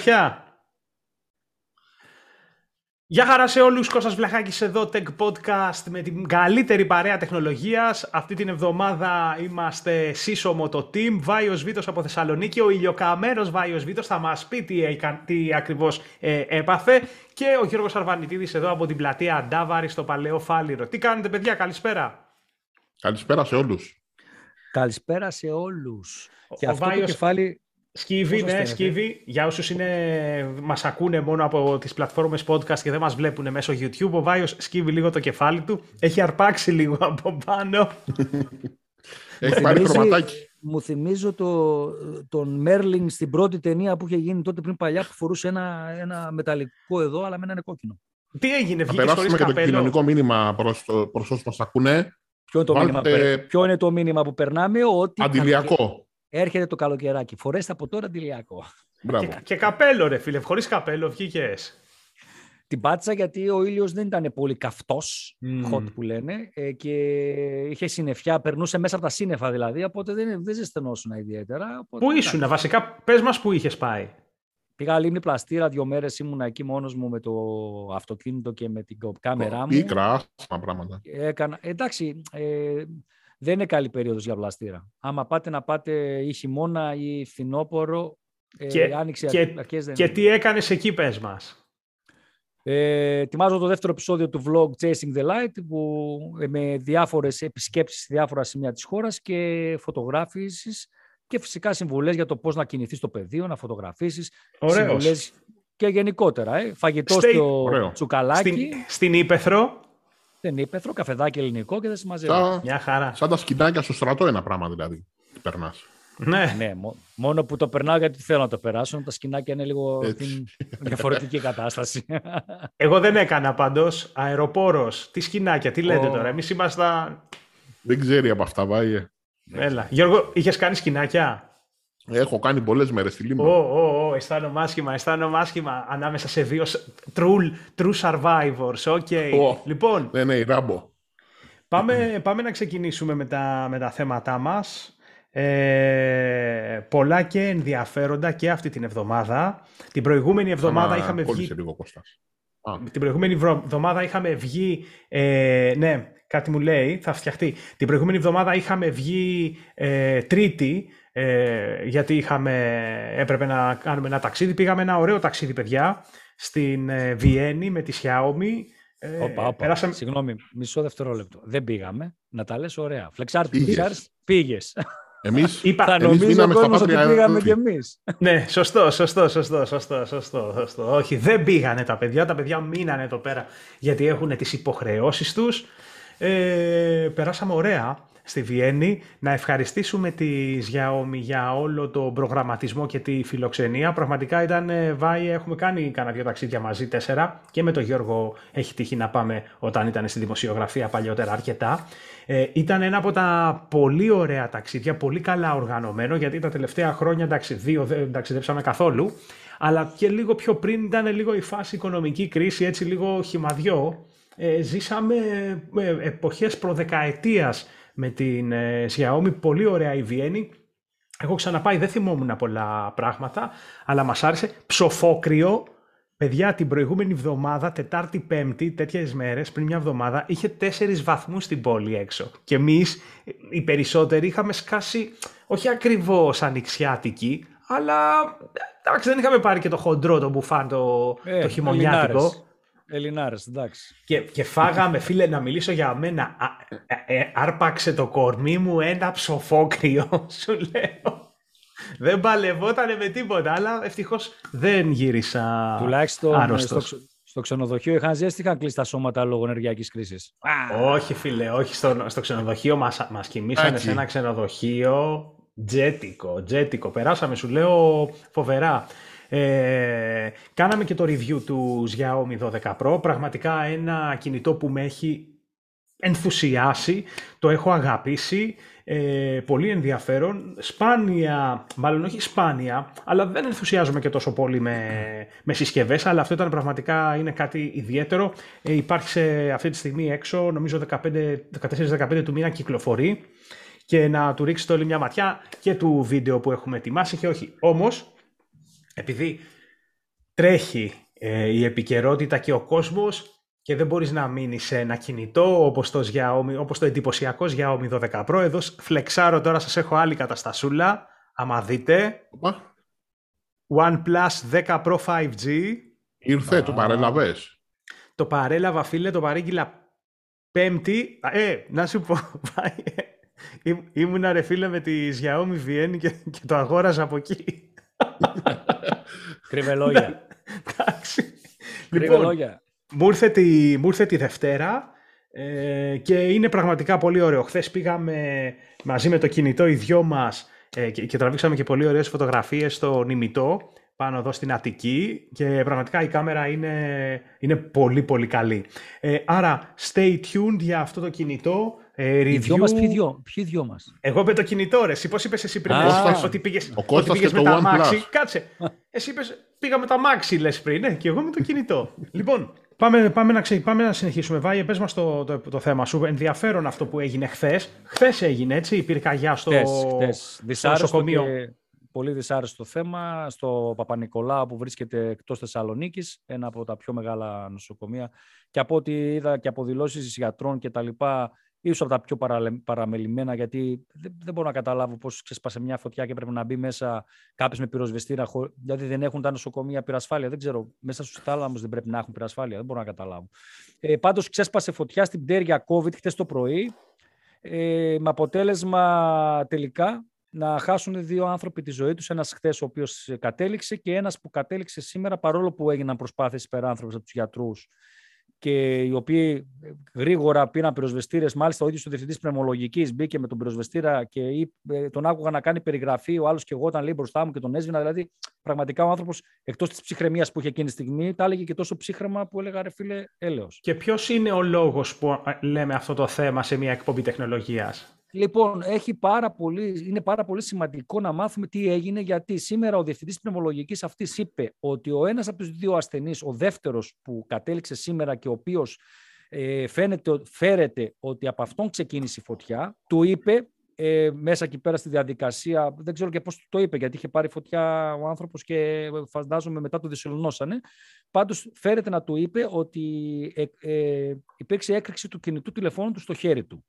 Ποια; Γεια χαρά σε όλους, Κώστας Βλαχάκης εδώ, Tech Podcast με την καλύτερη παρέα τεχνολογίας. Αυτή την εβδομάδα είμαστε σύσσωμο το team, Βάιος Βίτος από Θεσσαλονίκη, ο ηλιοκαμένος Βάιος Βίτος θα μας πει τι, τι ακριβώς ε, έπαθε και ο Γιώργος Αρβανιτίδης εδώ από την πλατεία Αντάβαρη στο Παλαιό Φάληρο. Τι κάνετε παιδιά, καλησπέρα. Καλησπέρα σε όλους. Καλησπέρα σε όλους. Ο, και αυτό Βάιος... το κεφάλι Σκύβι, ναι, Σκύβι. Για όσους είναι, μας ακούνε μόνο από τις πλατφόρμες podcast και δεν μας βλέπουν μέσω YouTube, ο Βάιος σκύβει λίγο το κεφάλι του. Έχει αρπάξει λίγο από πάνω. Έχει πάρει χρωματάκι. Μου θυμίζω το, τον Μέρλινγκ στην πρώτη ταινία που είχε γίνει τότε πριν παλιά που φορούσε ένα, ένα μεταλλικό εδώ, αλλά με ένα κόκκινο. Τι έγινε, βγήκε χωρίς καπέλο. και το κοινωνικό μήνυμα προς, προς όσους μας ακούνε. Ποιο είναι, το μήνυμα, ποιο είναι το μήνυμα που περνάμε, ότι... Αντιλιακό. Έρχεται το καλοκαιράκι. Φορέστε από τώρα αντιλιακό. Και, και καπέλο, ρε φίλε. Χωρίς καπέλο βγήκες. Την πάτησα γιατί ο ήλιος δεν ήταν πολύ καυτός, mm. hot που λένε, ε, και είχε συννεφιά, περνούσε μέσα από τα σύννεφα δηλαδή, οπότε δεν, δεν ζεσθενόσουν ιδιαίτερα. Οπότε, πού ήσουν, βασικά, πες μας που είχες πάει. Πήγα λίμνη πλαστήρα, δύο μέρες ήμουν εκεί μόνος μου με το αυτοκίνητο και με την κάμερά μου. Πίκρα, πράγματα. Έκανα, εντάξει, ε, δεν είναι καλή περίοδος για βλαστήρα. Άμα πάτε να πάτε ή χειμώνα ή φθινόπορο, ε, και, ε, άνοιξε και, αρχές δεν Και τι έκανες εκεί, πες μας. Ε, ετοιμάζω το δεύτερο επεισόδιο του vlog Chasing the Light που, ε, με διάφορες επισκέψεις σε διάφορα σημεία της χώρας και φωτογράφησεις και φυσικά συμβουλές για το πώς να κινηθείς στο πεδίο, να φωτογραφίσεις. Συμβουλές και γενικότερα. Ε. Φαγητό στο τσουκαλάκι. Στην, στην Ήπεθρο. Δεν ύπεθρο, καφεδάκι ελληνικό και δεν συμμαζεύει. Σαν, Μια χαρά. Σαν τα σκηνάκια στο στρατό ένα πράγμα δηλαδή. Περνάς. Ναι. ναι, μόνο που το περνάω γιατί θέλω να το περάσω. Τα σκηνάκια είναι λίγο διαφορετική κατάσταση. Εγώ δεν έκανα πάντως. Αεροπόρος. Τι σκηνάκια, τι λέτε τώρα. Εμείς ήμασταν. Δεν ξέρει από αυτά, βάγε. Έλα. Γιώργο, είχες κάνει σκηνάκια. Έχω κάνει πολλές μέρες στη Λίμνο. Ω, ω, ω, αισθάνομαι άσχημα, αισθάνομαι άσχημα ανάμεσα σε δύο true, true survivors. Okay. Λοιπόν. Ναι, ναι, ράμπο. Πάμε, πάμε να ξεκινήσουμε με τα, με τα θέματά μας. Ε, πολλά και ενδιαφέροντα και αυτή την εβδομάδα. Την προηγούμενη εβδομάδα είχαμε βγει... Λίγο, Την προηγούμενη εβδομάδα είχαμε βγει... Ε, ναι, κάτι μου λέει, θα φτιαχτεί. Την προηγούμενη εβδομάδα είχαμε βγει ε, τρίτη ε, γιατί είχαμε, έπρεπε να κάνουμε ένα ταξίδι. Πήγαμε ένα ωραίο ταξίδι, παιδιά, στην ε, Βιέννη με τη Xiaomi. Ε, όπα, όπα. Περάσαμε... Συγγνώμη, μισό δευτερόλεπτο. Δεν πήγαμε. Να τα λες ωραία. Φλεξάρ, πήγες. πήγες. Εμείς, Είπα, θα εμείς νομίζει ο κόσμος ότι πήγαμε κι εμείς. ναι, σωστό, σωστό, σωστό, σωστό, σωστό, σωστό. Όχι, δεν πήγανε τα παιδιά. Τα παιδιά μείνανε εδώ πέρα γιατί έχουν τις υποχρεώσεις τους. Ε, περάσαμε ωραία στη Βιέννη. Να ευχαριστήσουμε τη Xiaomi για όλο το προγραμματισμό και τη φιλοξενία. Πραγματικά ήταν, ε, Βάη, έχουμε κάνει κανένα δύο ταξίδια μαζί, τέσσερα. Και με τον Γιώργο έχει τύχει να πάμε όταν ήταν στη δημοσιογραφία παλιότερα αρκετά. Ε, ήταν ένα από τα πολύ ωραία ταξίδια, πολύ καλά οργανωμένο, γιατί τα τελευταία χρόνια, εντάξει, δύο δεν ταξιδέψαμε καθόλου, αλλά και λίγο πιο πριν ήταν λίγο η φάση οικονομική κρίση, έτσι λίγο χυμαδιό. Ε, ζήσαμε ε, εποχές προδεκαετίας με την ε, Xiaomi. Πολύ ωραία η Βιέννη. Έχω ξαναπάει, δεν θυμόμουν πολλά πράγματα, αλλά μας άρεσε. Ψοφόκριο, παιδιά, την προηγούμενη εβδομάδα, Τετάρτη, Πέμπτη, τέτοιες μέρες, πριν μια εβδομάδα, είχε τέσσερις βαθμούς στην πόλη έξω. Και εμείς, οι περισσότεροι, είχαμε σκάσει, όχι ακριβώς ανοιξιάτικη, αλλά εντάξει, δεν είχαμε πάρει και το χοντρό, το μπουφάν, το, ε, το χειμωνιάτικο. Ελληνάρες, εντάξει. Και, και φάγαμε, φίλε, να μιλήσω για μένα. Ε, ε, άρπαξε το κορμί μου ένα ψοφόκριο, σου λέω. Δεν παλευότανε με τίποτα, αλλά ευτυχώς δεν γύρισα Τουλάχιστον ε, άρρωστος. στο, στο ξενοδοχείο είχαν ζέστη, είχαν κλείσει τα σώματα λόγω ενεργειακή κρίση. Όχι, φίλε, όχι. Στο, στο ξενοδοχείο μας μας κοιμήσανε σε ένα ξενοδοχείο τζέτικο, τζέτικο. Περάσαμε, σου λέω, φοβερά. Ε, κάναμε και το review του Xiaomi 12 Pro. Πραγματικά ένα κινητό που με έχει ενθουσιάσει, το έχω αγαπήσει, ε, πολύ ενδιαφέρον. Σπάνια, μάλλον όχι σπάνια, αλλά δεν ενθουσιάζομαι και τόσο πολύ με, με συσκευές, αλλά αυτό ήταν πραγματικά είναι κάτι ιδιαίτερο. Ε, υπάρχει σε αυτή τη στιγμή έξω, νομίζω 14-15 του μήνα κυκλοφορεί και να του ρίξετε όλη μια ματιά και του βίντεο που έχουμε ετοιμάσει και όχι. Όμως, επειδή τρέχει ε, η επικαιρότητα και ο κόσμος και δεν μπορείς να μείνεις σε ένα κινητό όπως το, Xiaomi, όπως το εντυπωσιακό Xiaomi 12 Pro. Εδώ φλεξάρω τώρα, σας έχω άλλη καταστασούλα, άμα δείτε. OnePlus 10 Pro 5G. Ήρθε, το παρέλαβες. Το παρέλαβα, φίλε, το παρήγγειλα πέμπτη. Ε, να σου πω, ήμουνα ρε φίλε με τη Xiaomi Βιέννη και, και το αγόραζα από εκεί. Κρύβε λόγια. Εντάξει. Λοιπόν, λόγια. Μου ήρθε τη, μου ήρθε τη Δευτέρα ε, και είναι πραγματικά πολύ ωραίο. Χθες πήγαμε μαζί με το κινητό οι δυο μας ε, και, και τραβήξαμε και πολύ ωραίες φωτογραφίες στο νημητό πάνω εδώ στην Αττική και πραγματικά η κάμερα είναι, είναι πολύ πολύ καλή. Ε, άρα stay tuned για αυτό το κινητό. Ε, review... Οι δυο μας, ποιοι δυο, ποιοι δυο μας; Εγώ με το κινητό ρε, εσύ πώς είπες εσύ πριν, Α, ότι πήγες, ο ότι Κώστας πήγες και με το τα OnePlus. μάξι. Κάτσε, εσύ είπες πήγα με τα μάξι λες πριν, ναι, και εγώ με το κινητό. λοιπόν, πάμε, πάμε, να, ξε, πάμε να συνεχίσουμε. Βάγε, πες μας το, το, το, θέμα σου. Ενδιαφέρον αυτό που έγινε χθες. Χθες έγινε, έτσι, η πυρκαγιά στο, χτες, χτες. στο Δυσάρεστο νοσοκομείο. και πολύ δυσάρεστο θέμα στο Παπα-Νικολάου που βρίσκεται εκτός Θεσσαλονίκης, ένα από τα πιο μεγάλα νοσοκομεία. Και από ό,τι είδα και από δηλώσεις γιατρών και τα λοιπά, ίσως από τα πιο παραλε- παραμελημένα, γιατί δεν, δεν μπορώ να καταλάβω πώς ξέσπασε μια φωτιά και πρέπει να μπει μέσα κάποιος με πυροσβεστήρα, χω- δηλαδή δεν έχουν τα νοσοκομεία πυρασφάλεια. Δεν ξέρω, μέσα στους θάλαμους δεν πρέπει να έχουν πυρασφάλεια, δεν μπορώ να καταλάβω. Ε, πάντως ξέσπασε φωτιά στην πτέρυγα COVID χτες το πρωί, ε, με αποτέλεσμα τελικά να χάσουν δύο άνθρωποι τη ζωή τους, ένας χθες ο οποίος κατέληξε και ένας που κατέληξε σήμερα παρόλο που έγιναν προσπάθειες υπεράνθρωπες από τους γιατρούς και οι οποίοι γρήγορα πήραν πυροσβεστήρες. Μάλιστα, ο ίδιος ο διευθυντής πνευμολογικής μπήκε με τον πυροσβεστήρα και είπε- τον άκουγα να κάνει περιγραφή. Ο άλλος και εγώ ήταν λέει μπροστά μου και τον έσβηνα. Δηλαδή, πραγματικά ο άνθρωπος, εκτός της ψυχραιμίας που είχε εκείνη τη στιγμή, τα έλεγε και τόσο ψύχρεμα που έλεγα ρε φίλε, έλεος. Και ποιος είναι ο λόγος που ε, λέμε αυτό το θέμα σε μια εκπομπή τεχνολογίας; Λοιπόν, έχει πάρα πολύ, είναι πάρα πολύ σημαντικό να μάθουμε τι έγινε, γιατί σήμερα ο διευθυντής πνευμολογικής αυτής είπε ότι ο ένας από τους δύο ασθενείς, ο δεύτερος που κατέληξε σήμερα και ο οποίος ε, φαίνεται, φέρεται ότι από αυτόν ξεκίνησε η φωτιά, του είπε ε, μέσα εκεί πέρα στη διαδικασία, δεν ξέρω και πώς το είπε, γιατί είχε πάρει φωτιά ο άνθρωπος και φαντάζομαι μετά το δυσολυνώσανε. Πάντως φέρεται να του είπε ότι ε, ε, υπήρξε έκρηξη του κινητού τηλεφώνου του στο χέρι του.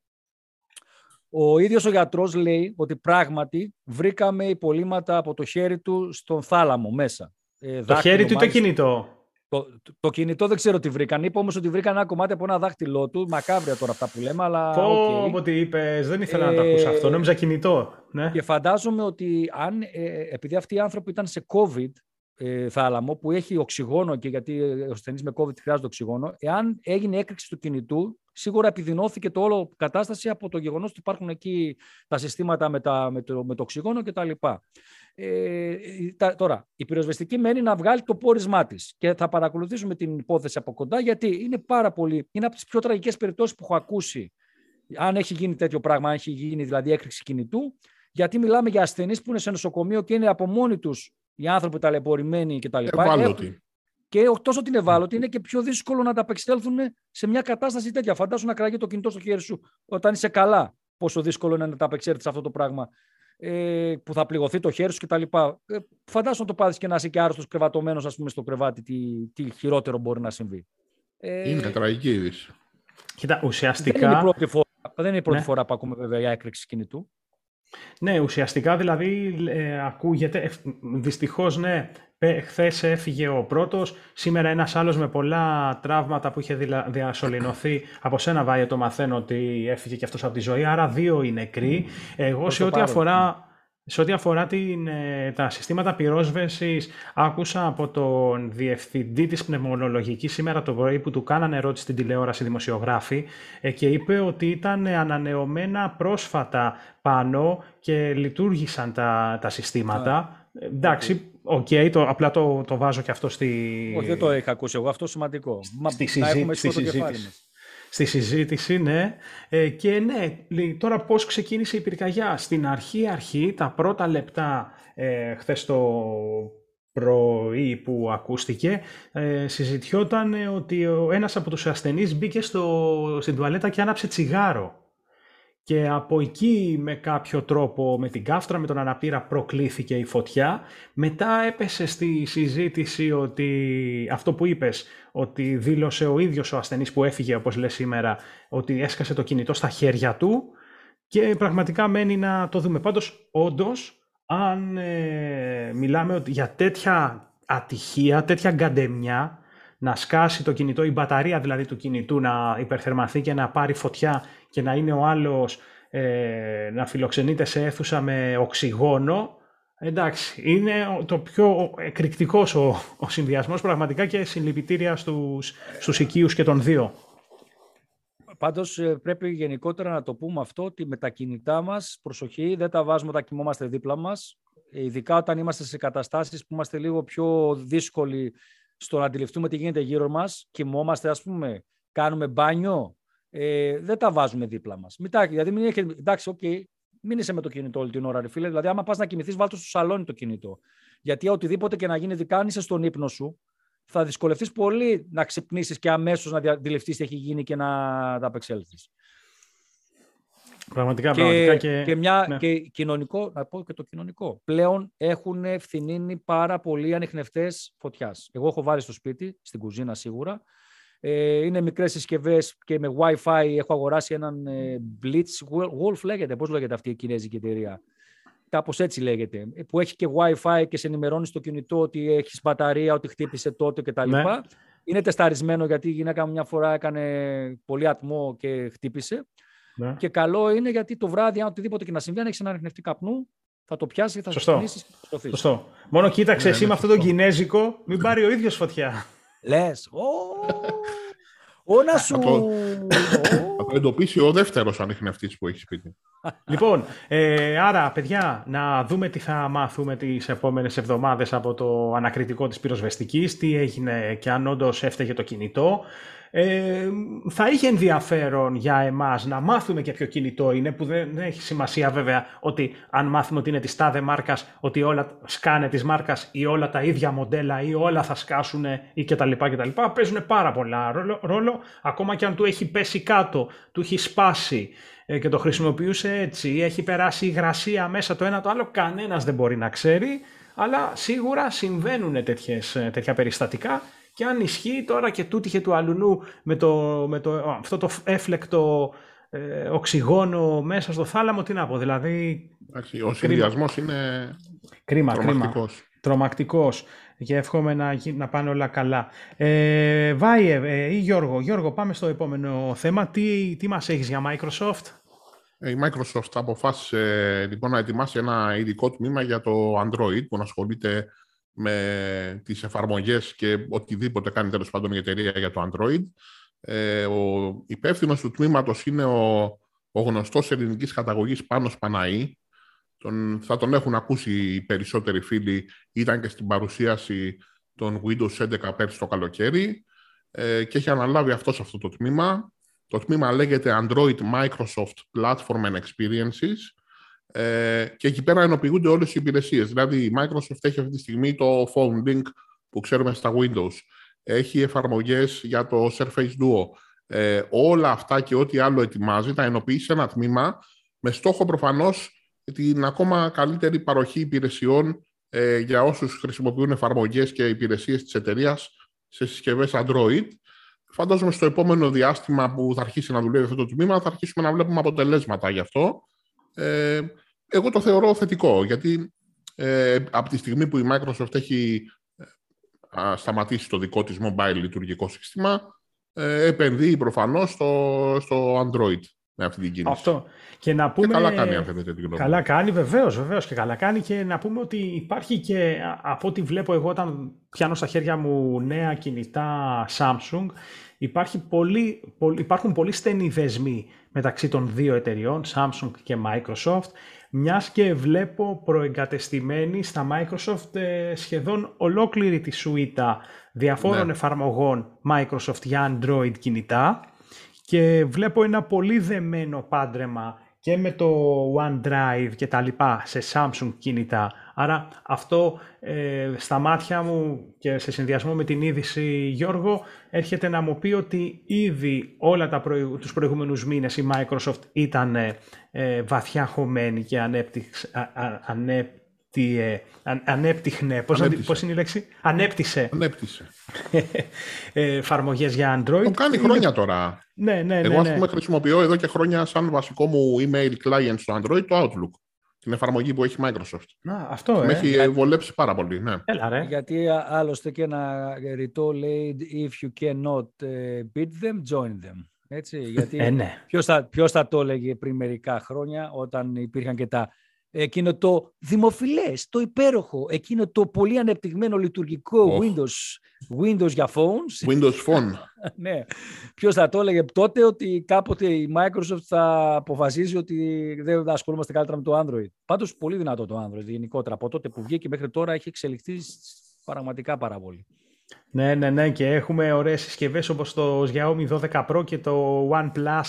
Ο ίδιος ο γιατρός λέει ότι πράγματι βρήκαμε υπολείμματα από το χέρι του στον θάλαμο μέσα. Ε, Το δάχτυλο, χέρι του ή το μάλιστα. κινητό; Το, το, το κινητό δεν ξέρω τι βρήκαν. Είπα όμως ότι βρήκαν ένα κομμάτι από ένα δάχτυλό του. Μακάβρια τώρα αυτά που λέμε, αλλά Πω, οκ. πω τι είπες, δεν ήθελα να το Ε, ακούσω αυτό, νόμιζα κινητό. Ναι. Και φαντάζομαι ότι αν, ε, επειδή αυτοί οι άνθρωποι ήταν σε COVID ε, θάλαμο, που έχει οξυγόνο και γιατί ε, ο ασθενείς με COVID χρειάζεται οξυγόνο, εάν έγινε έκρηξη του κινητού, σίγουρα επιδεινώθηκε το όλο κατάσταση από το γεγονός ότι υπάρχουν εκεί τα συστήματα με, τα, με, το, με το οξυγόνο κτλ. Ε, τα, τώρα, η πυροσβεστική μένει να βγάλει το πόρισμά της και θα παρακολουθήσουμε την υπόθεση από κοντά γιατί είναι πάρα πολύ, είναι από τις πιο τραγικές περιπτώσεις που έχω ακούσει. Αν έχει γίνει τέτοιο πράγμα, αν έχει γίνει δηλαδή έκρηξη κινητού, γιατί μιλάμε για ασθενείς που είναι σε νοσοκομείο και είναι από μόνοι τους οι άνθρωποι ταλαιπωρημένοι κτλ. Ευάλωτοι. Και τόσο ότι είναι ευάλωτοι, είναι και πιο δύσκολο να ανταπεξέλθουν σε μια κατάσταση τέτοια. Φαντάσου να κραγεί το κινητό στο χέρι σου όταν είσαι καλά. Πόσο δύσκολο είναι να ανταπεξέλθεις σε αυτό το πράγμα. Ε, που θα πληγωθεί το χέρι σου κτλ. Ε, φαντάσου να το πάθεις και να είσαι και άρρωστος κρεβατωμένος, ας πούμε, στο κρεβάτι, τι, τι χειρότερο μπορεί να συμβεί. Ε, Είναι τραγική είδηση. Κοίτα, δεν είναι η ουσιαστικά, πρώτη φορά, δεν είναι η πρώτη Ναι. φορά που ακούμε βέβαια για έκρηξη κινητού. Ναι, ουσιαστικά δηλαδή ε, ακούγεται, ε, δυστυχώς ναι, χθες έφυγε ο πρώτος, σήμερα ένας άλλος με πολλά τραύματα που είχε δηλα- διασωληνωθεί. Από σένα Βάιε το μαθαίνω ότι έφυγε και αυτός από τη ζωή, άρα δύο οι νεκροί. Εγώ Πώς σε το ό,τι πάρω. αφορά... Σε ό,τι αφορά την, ε, τα συστήματα πυρόσβεσης, άκουσα από τον διευθυντή της πνευμονολογικής σήμερα το πρωί που του κάνανε ερώτηση στην τηλεόραση δημοσιογράφοι ε, και είπε ότι ήταν ανανεωμένα πρόσφατα πάνω και λειτουργήσαν τα, τα συστήματα. Ε, Εντάξει, οκ, το, απλά το, το βάζω και αυτό στη, Όχι, δεν το είχα ακούσει εγώ. Αυτό σημαντικό. Μα, στη, να συζή- έχουμε στη στο κεφάλι συζήτηση. Μας. Στη συζήτηση, ναι. Ε, και ναι, λέει, τώρα πώς ξεκίνησε η πυρκαγιά. Στην αρχή, αρχή, τα πρώτα λεπτά ε, χθες το πρωί που ακούστηκε, ε, συζητιόταν ε, ότι ο, ένας από τους ασθενείς μπήκε στο, στην τουαλέτα και άναψε τσιγάρο. Και από εκεί με κάποιο τρόπο με την κάφτρα, με τον αναπήρα προκλήθηκε η φωτιά. Μετά έπεσε στη συζήτηση ότι αυτό που είπες, ότι δήλωσε ο ίδιος ο ασθενής που έφυγε όπως λες σήμερα, ότι έσκασε το κινητό στα χέρια του και πραγματικά μένει να το δούμε. Πάντως, όντως, αν ε, μιλάμε για τέτοια ατυχία, τέτοια γκαντεμιά, να σκάσει το κινητό, η μπαταρία δηλαδή του κινητού να υπερθερμαθεί και να πάρει φωτιά και να είναι ο άλλος ε, να φιλοξενείται σε αίθουσα με οξυγόνο, εντάξει, είναι το πιο εκρηκτικός ο, ο συνδυασμός πραγματικά και συλληπιτήρια στους, στους οικείους και των δύο. Πάντως ε, πρέπει γενικότερα να το πούμε αυτό ότι με τα κινητά μας, προσοχή, δεν τα βάζουμε όταν κοιμόμαστε δίπλα μας, ειδικά όταν είμαστε σε καταστάσεις που είμαστε λίγο πιο δύσκολοι στο να αντιληφθούμε τι γίνεται γύρω μας, κοιμόμαστε ας πούμε, κάνουμε μπάνιο, ε, δεν τα βάζουμε δίπλα μας. Μετά, δηλαδή μην έχει, εντάξει, ok, okay, μην είσαι με το κινητό όλη την ώρα, ρε φίλε. Δηλαδή, άμα πας να κοιμηθείς, βάλτε στο σαλόνι το κινητό. Γιατί οτιδήποτε και να γίνει, ειδικά αν είσαι στον ύπνο σου, θα δυσκολευτείς πολύ να ξυπνήσεις και αμέσως να αντιληφθείς τι έχει γίνει και να ανταπεξέλθεις. Πραγματικά, και, πραγματικά και, και, μια, ναι. και κοινωνικό, να πω και το κοινωνικό. Πλέον έχουν ευθυνήνει πάρα πολλοί ανιχνευτές φωτιάς. Εγώ έχω βάλει στο σπίτι, στην κουζίνα σίγουρα. Ε, είναι μικρές συσκευές και με Wi-Fi έχω αγοράσει έναν ε, Blitz. Wolf λέγεται, πώς λέγεται αυτή η κινέζικη εταιρεία; Κάπως έτσι λέγεται. Που έχει και Wi-Fi και σε ενημερώνεις στο κινητό ότι έχεις μπαταρία, ότι χτύπησε τότε κτλ. Ναι. Είναι τεσταρισμένο γιατί η γυναίκα μου μια φορά έκανε πολύ ατμό και χτύπησε. Ναι. Και καλό είναι γιατί το βράδυ, αν οτιδήποτε και να συμβεί, αν έχεις ένα ανοιχνευτή καπνού, θα το πιάσεις, θα Σωστό. σου το Σωστό. Μόνο κοίταξε ναι, εσύ ναι, με αυτό το κινέζικο, μην πάρει ο ίδιος φωτιά. Λες. Ω, να σου... Θα το εντοπίσει ο δεύτερος ανιχνευτής που έχει σπίτι. Λοιπόν, ε, άρα παιδιά, να δούμε τι θα μάθουμε τις επόμενες εβδομάδες από το ανακριτικό της πυροσβεστικής, τι έγινε και αν όντως έφταιγε το κινητό. Ε, θα είχε ενδιαφέρον για εμάς να μάθουμε και ποιο κινητό είναι, που δεν, έχει σημασία βέβαια ότι αν μάθουμε ότι είναι της τάδε μάρκας, ότι όλα σκάνε της μάρκας ή όλα τα ίδια μοντέλα ή όλα θα σκάσουν ή κτλ. κτλ. Παίζουν πάρα πολλά ρόλο, ρόλο, ακόμα και αν του έχει πέσει κάτω, του έχει σπάσει ε, και το χρησιμοποιούσε έτσι, έχει περάσει υγρασία μέσα το ένα το άλλο, κανένας δεν μπορεί να ξέρει, αλλά σίγουρα συμβαίνουν τέτοιες, ε, τέτοια περιστατικά και αν ισχύει τώρα και τούτυχε του αλουνού με, το, με το, αυτό το έφλεκτο ε, οξυγόνο μέσα στο θάλαμο, τι να πω, δηλαδή... Ο συνδυασμός είναι κρίμα, τρομακτικός. Κρίμα. Τρομακτικός και εύχομαι να, να πάνε όλα καλά. Ε, Βάιε ε, ή Γιώργο, Γιώργο πάμε στο επόμενο θέμα. Τι, τι μας έχεις για Microsoft? Ε, η Microsoft αποφάσισε λοιπόν να ετοιμάσει ένα ειδικό τμήμα για το Android που ασχολείται με τις εφαρμογές και οτιδήποτε κάνει τέλος πάντων η εταιρεία για το Android. Ε, ο υπεύθυνος του τμήματος είναι ο, ο γνωστός ελληνικής καταγωγής Πάνος Παναή. Τον, θα τον έχουν ακούσει οι περισσότεροι φίλοι. Ήταν και στην παρουσίαση των Windows 11 πέρσι το καλοκαίρι ε, και έχει αναλάβει αυτός αυτό το τμήμα. Το τμήμα λέγεται Android Microsoft Platform and Experiences ε, και εκεί πέρα ενοποιούνται όλες οι υπηρεσίες. Δηλαδή, η Microsoft έχει αυτή τη στιγμή το Phone Link που ξέρουμε στα Windows. Έχει εφαρμογές για το Surface Duo. Ε, όλα αυτά και ό,τι άλλο ετοιμάζει τα ενοποιεί σε ένα τμήμα με στόχο προφανώς την ακόμα καλύτερη παροχή υπηρεσιών ε, για όσους χρησιμοποιούν εφαρμογές και υπηρεσίες της εταιρείας σε συσκευές Android. Φαντάζομαι στο επόμενο διάστημα που θα αρχίσει να δουλεύει αυτό το τμήμα θα αρχίσουμε να βλέπουμε αποτελέσματα γι' αυτό. Ε, εγώ το θεωρώ θετικό, γιατί ε, από τη στιγμή που η Microsoft έχει ε, σταματήσει το δικό της mobile λειτουργικό σύστημα, ε, επενδύει προφανώς στο, στο Android με αυτή την κίνηση. Αυτό. Και, να πούμε... και καλά κάνει, αν θέλετε την Καλά κάνει, βεβαίως, βεβαίως και καλά κάνει και να πούμε ότι υπάρχει και από ό,τι βλέπω εγώ όταν πιάνω στα χέρια μου νέα κινητά Samsung, υπάρχει πολύ, υπάρχουν πολύ στενοί δεσμοί μεταξύ των δύο εταιριών, Samsung και Microsoft, μιας και βλέπω προεγκατεστημένη στα Microsoft ε, σχεδόν ολόκληρη τη σουίτα διαφόρων ναι. εφαρμογών Microsoft για Android κινητά και βλέπω ένα πολύ δεμένο πάντρεμα και με το OneDrive και τα λοιπά σε Samsung κινητά Άρα αυτό ε, στα μάτια μου και σε συνδυασμό με την είδηση Γιώργο έρχεται να μου πει ότι ήδη όλα τα προηγου, τους προηγούμενους μήνες η Microsoft ήταν ε, βαθιά χωμένη και ανέπτυξε, ανέπτυχνε, πώς, πώς, είναι η λέξη, ανέπτυσε, ανέπτυσε. Ε, εφαρμογές για Android. Το κάνει χρόνια τώρα. Ναι, ναι, ναι. Εγώ, ας ναι. πούμε, χρησιμοποιώ εδώ και χρόνια σαν βασικό μου email client στο Android το Outlook. Την εφαρμογή που έχει Microsoft. Να, αυτό, Με ε. έχει βολέψει πάρα πολύ, ναι. Έλα, ρε. Γιατί α- άλλωστε και ένα ρητό λέει if you cannot ε, beat them, join them. Έτσι, γιατί Ε, ναι. ποιος, θα, ποιος θα το έλεγε πριν μερικά χρόνια όταν υπήρχαν και τα εκείνο το δημοφιλές, το υπέροχο, εκείνο το πολύ ανεπτυγμένο λειτουργικό Οχ. Windows, Windows για phones. Windows Phone. ναι. Ποιος θα το έλεγε τότε ότι κάποτε η Microsoft θα αποφασίσει ότι δεν θα ασχολούμαστε καλύτερα με το Android. Πάντως πολύ δυνατό το Android γενικότερα. Από τότε που βγήκε μέχρι τώρα έχει εξελιχθεί πραγματικά πάρα πολύ. Ναι, ναι, ναι. Και έχουμε ωραίες συσκευές όπως το Xiaomi 12 Pro και το OnePlus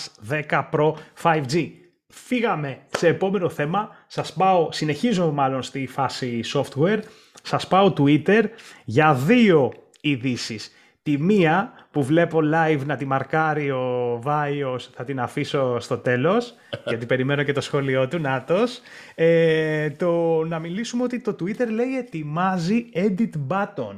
10 Pro 5G. Φύγαμε σε επόμενο θέμα. Σας πάω, συνεχίζω μάλλον στη φάση software. Σας πάω Twitter για δύο ειδήσεις. Τη μία που βλέπω live να τη μαρκάρει ο Βάιος, θα την αφήσω στο τέλος, γιατί περιμένω και το σχόλιο του, Νάτος. Ε, το, να μιλήσουμε ότι το Twitter λέει ετοιμάζει edit button.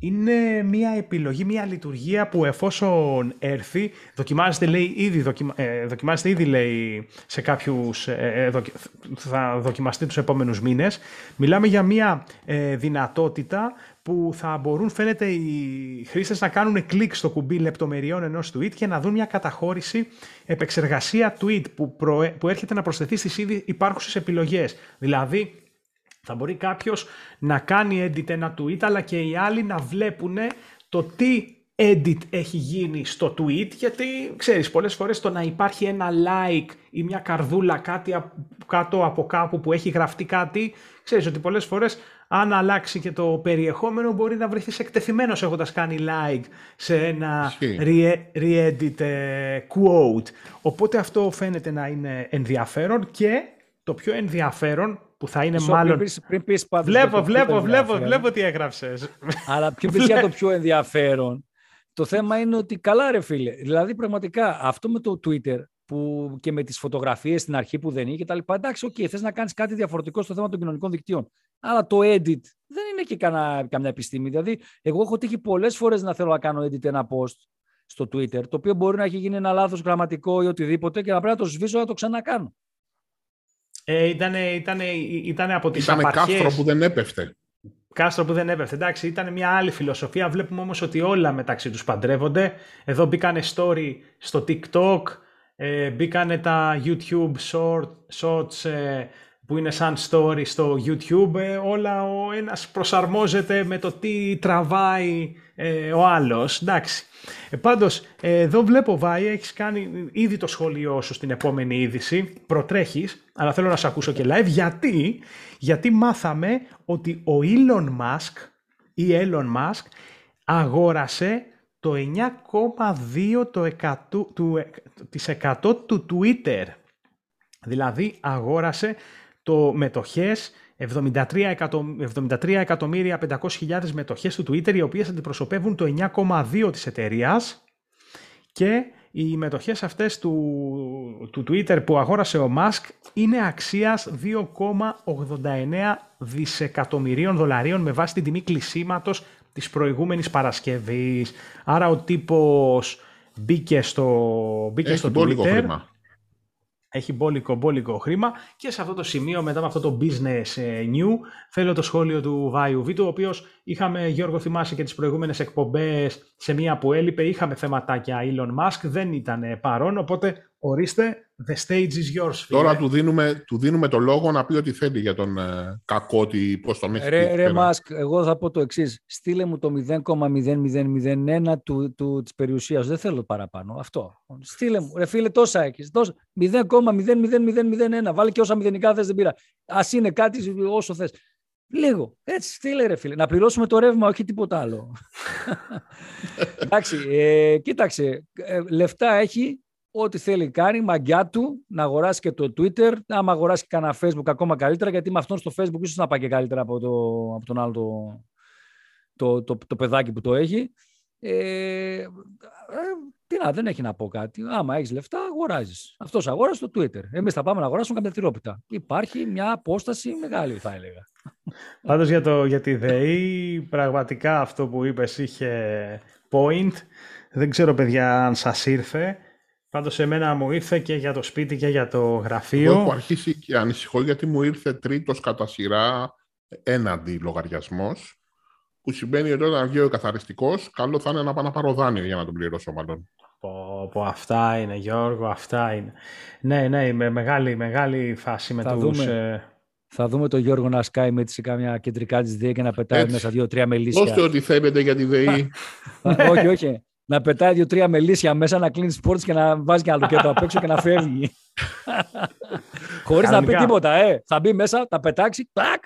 Είναι μια επιλογή, μια λειτουργία που εφόσον έρθει, δοκιμάζεται, λέει, ήδη, δοκιμα, ε, δοκιμάζεται ήδη λέει, σε κάποιους, ε, ε, δοκι- θα δοκιμαστεί τους επόμενους μήνες. Μιλάμε για μια ε, δυνατότητα που θα μπορούν φαίνεται οι χρήστες να κάνουν κλικ στο κουμπί λεπτομεριών ενός tweet και να δουν μια καταχώρηση επεξεργασία tweet που, προε- που έρχεται να προσθεθεί στις ήδη υπάρχουσες επιλογές. Δηλαδή θα μπορεί κάποιος να κάνει edit ένα tweet, αλλά και οι άλλοι να βλέπουν το τι edit έχει γίνει στο tweet, γιατί ξέρεις πολλές φορές το να υπάρχει ένα like ή μια καρδούλα κάτι απ- κάτω από κάπου που έχει γραφτεί κάτι, ξέρεις ότι πολλές φορές αν αλλάξει και το περιεχόμενο μπορεί να βρεθείς εκτεθειμένος έχοντας κάνει like σε ένα Ισχύει. re- re-edit ε, quote. Οπότε αυτό φαίνεται να είναι ενδιαφέρον και το πιο ενδιαφέρον που θα είναι Μισό, μάλλον... Πριν πεις, πριν πεις πάντως για Βλέπω, το πιο βλέπω, βλέπω, ενδιαφέρον. βλέπω τι έγραψες. Αλλά πιο πεις για το πιο ενδιαφέρον; Το θέμα είναι ότι καλά ρε φίλε. Δηλαδή πραγματικά αυτό με το Twitter που και με τις φωτογραφίες στην αρχή που δεν είναι και τα λοιπά. Εντάξει, οκ, θες να κάνεις κάτι διαφορετικό στο θέμα των κοινωνικών δικτύων. Αλλά το edit δεν είναι και κανένα, καμιά επιστήμη. Δηλαδή, εγώ έχω τύχει πολλές φορές να θέλω να κάνω edit ένα post στο Twitter, το οποίο μπορεί να έχει γίνει ένα λάθος γραμματικό ή οτιδήποτε και να πρέπει να το σβήσω να το ξανακάνω. Ε, ήτανε, ήτανε, ήτανε από τις Ήταν απαρχές. κάστρο που δεν έπεφτε. Κάστρο που δεν έπεφτε. Εντάξει, ήταν μια άλλη φιλοσοφία. Βλέπουμε όμως ότι όλα μεταξύ τους παντρεύονται. Εδώ μπήκανε story στο TikTok, ε, μπήκανε τα YouTube short, shorts ε, που είναι σαν story στο YouTube. Ε, όλα ο ένας προσαρμόζεται με το τι τραβάει ε, ο άλλος. Εντάξει. Ε, πάντως, ε, εδώ βλέπω Βάη, έχεις κάνει ήδη το σχόλιο σου στην επόμενη είδηση. Προτρέχεις, αλλά θέλω να σε ακούσω και live. Γιατί, γιατί μάθαμε ότι ο Elon Musk ή Elon Musk αγόρασε το 9,2% το εκατό- του, της εκατό του Twitter. Δηλαδή αγόρασε το μετοχές 73, εκατο, 73 εκατομμύρια 500.000 μετοχές του Twitter οι οποίες αντιπροσωπεύουν το 9,2 της εταιρείας και οι μετοχές αυτές του, του Twitter που αγόρασε ο Musk είναι αξίας 2,89 δισεκατομμυρίων δολαρίων με βάση την τιμή κλεισίματος της προηγούμενης Παρασκευής. Άρα ο τύπος μπήκε στο, μπήκε Έχει στο μπόλικο Twitter. χρήμα. Έχει μπόλικο μπόλικο χρήμα. Και σε αυτό το σημείο μετά με αυτό το business ε, new θέλω το σχόλιο του Βάιου Βίτου ο οποίος είχαμε Γιώργο θυμάσαι και τις προηγούμενες εκπομπές σε μία που έλειπε. Είχαμε θεματάκια Elon Musk δεν ήταν ε, παρόν οπότε ορίστε the stage is yours φίλε. Τώρα του δίνουμε, του δίνουμε το λόγο να πει ό,τι θέλει για τον ε, κακό, τι, πώς τον έχει Ρε, πει, ρε πέρα. Μάσκ, εγώ θα πω το εξής. Στείλε μου το 0,0001 του, του, της περιουσίας. Δεν θέλω παραπάνω. Αυτό. Στείλε μου. Ρε φίλε, τόσα έχεις. Τόσα. 0,00001. Βάλε και όσα μηδενικά θες δεν πήρα. Ας είναι κάτι όσο θες. Λίγο. Έτσι, στείλε ρε φίλε. Να πληρώσουμε το ρεύμα, όχι τίποτα άλλο. Εντάξει, ε, κοίταξε. ε, λεφτά έχει ό,τι θέλει κάνει, μαγκιά του, να αγοράσει και το Twitter, άμα αγοράσει και κανένα Facebook ακόμα καλύτερα, γιατί με αυτόν στο Facebook ίσως να πάει και καλύτερα από, το, από τον άλλο το, το, το, το παιδάκι που το έχει. Ε, ε, τι να, δεν έχει να πω κάτι. Άμα έχεις λεφτά, αγοράζεις. Αυτός αγόρασε το Twitter. Εμείς θα πάμε να αγοράσουμε κάποια τυρόπιτα. Υπάρχει μια απόσταση μεγάλη, θα έλεγα. Πάντως για, το, για τη ΔΕΗ, πραγματικά αυτό που είπες είχε point. Δεν ξέρω, παιδιά, αν σας ήρθε. Πάντως σε μένα μου ήρθε και για το σπίτι και για το γραφείο. Εγώ έχω αρχίσει και ανησυχώ γιατί μου ήρθε τρίτος κατά σειρά έναντι λογαριασμός που σημαίνει ότι όταν βγει ο καθαριστικός καλό θα είναι να πάω να πάρω δάνειο για να τον πληρώσω μάλλον. Πω, πω, αυτά είναι Γιώργο, αυτά είναι. Ναι, ναι, με μεγάλη, μεγάλη φάση με θα τους... Δούμε. Ε... Θα δούμε τον Γιώργο να σκάει με σε κάμια κεντρικά της ΔΕΗ και να πετάει Έτσι. μέσα δύο-τρία μελίσια. Δώστε ό,τι θέλετε για τη ΔΕΗ. όχι, όχι να πετάει δύο-τρία μελίσια μέσα, να κλείνει τις πόρτες και να βάζει και ένα λουκέτο απ' έξω και να φεύγει. Χωρίς να πει τίποτα, ε. Θα μπει μέσα, θα πετάξει, τάκ,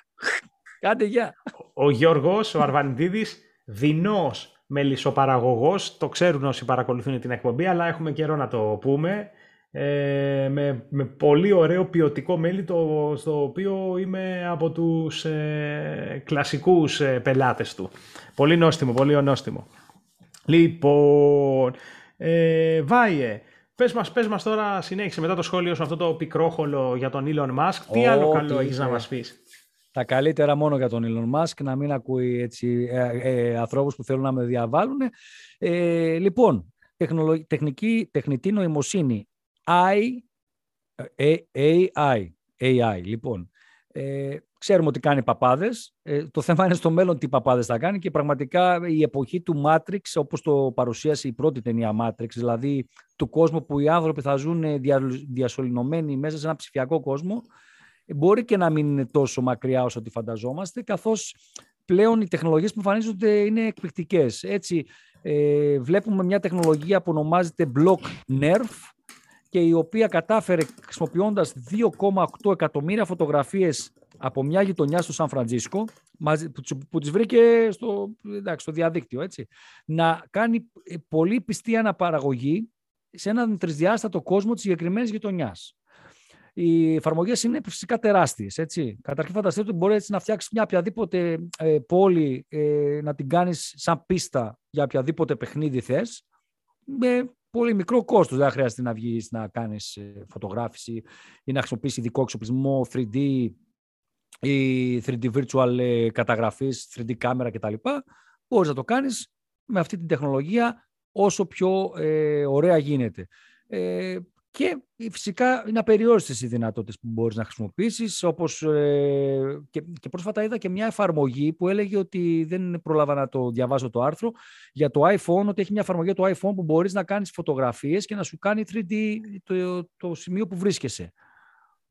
κάντε γεια. Ο Γιώργος, ο Αρβανιτίδης, δεινός μελισσοπαραγωγός. Το ξέρουν όσοι παρακολουθούν την εκπομπή, αλλά έχουμε καιρό να το πούμε. Ε, με, με πολύ ωραίο ποιοτικό μέλι το, στο οποίο είμαι από τους ε, κλασικούς ε, πελάτες του. Πολύ νόστιμο, πολύ νόστιμο. Λοιπόν, ε, Βάιε, πες μας, πες μας τώρα, συνέχισε μετά το σχόλιο σου αυτό το πικρόχολο για τον Elon Musk. Τι άλλο καλό έχεις να μας πεις; Τα καλύτερα μόνο για τον Elon Musk, να μην ακούει έτσι, ε, ε, ανθρώπους που θέλουν να με διαβάλουν. Ε, λοιπόν, τεχνική, τεχνητή νοημοσύνη, I, ε, AI, AI, λοιπόν. Ε, Ξέρουμε ότι κάνει παπάδες. Ε, το θέμα είναι στο μέλλον τι παπάδες θα κάνει και πραγματικά η εποχή του Matrix, όπως το παρουσίασε η πρώτη ταινία Matrix, δηλαδή του κόσμου που οι άνθρωποι θα ζουν δια, διασωληνωμένοι μέσα σε ένα ψηφιακό κόσμο, μπορεί και να μην είναι τόσο μακριά όσο τη φανταζόμαστε, καθώς πλέον οι τεχνολογίες που εμφανίζονται είναι εκπληκτικές. Έτσι, ε, βλέπουμε μια τεχνολογία που ονομάζεται Block Nerf και η οποία κατάφερε χρησιμοποιώντας 2,8 εκατομμύρια φωτογραφίες από μια γειτονιά στο Σαν Φραντζίσκο, που τις βρήκε στο, εντάξει, στο διαδίκτυο, έτσι, να κάνει ε, πολύ πιστή αναπαραγωγή σε έναν τρισδιάστατο κόσμο της συγκεκριμένης γειτονιάς. Οι εφαρμογές είναι φυσικά τεράστιες. Καταρχήν, φανταστείτε ότι μπορεί έτσι να φτιάξεις μια οποιαδήποτε ε, πόλη, ε, να την κάνεις σαν πίστα για οποιαδήποτε παιχνίδι θες, με πολύ μικρό κόστος. Δεν χρειάζεται να βγεις να κάνεις ε, φωτογράφηση ή να χρησιμοποιήσεις ειδικό εξοπλισμό 3D ή 3D virtual ε, καταγραφής, 3D κάμερα κτλ. Μπορείς να το κάνεις με αυτή την τεχνολογία όσο πιο ε, ωραία γίνεται. Ε, και φυσικά είναι απεριόριστες οι δυνατότητες που μπορείς να χρησιμοποιήσεις. Όπως, ε, και, και πρόσφατα είδα και μια εφαρμογή που έλεγε ότι δεν πρόλαβα να το διαβάσω το άρθρο για το iPhone, ότι έχει μια εφαρμογή το iPhone που μπορείς να κάνεις φωτογραφίες και να σου κάνει 3D το, το σημείο που βρίσκεσαι.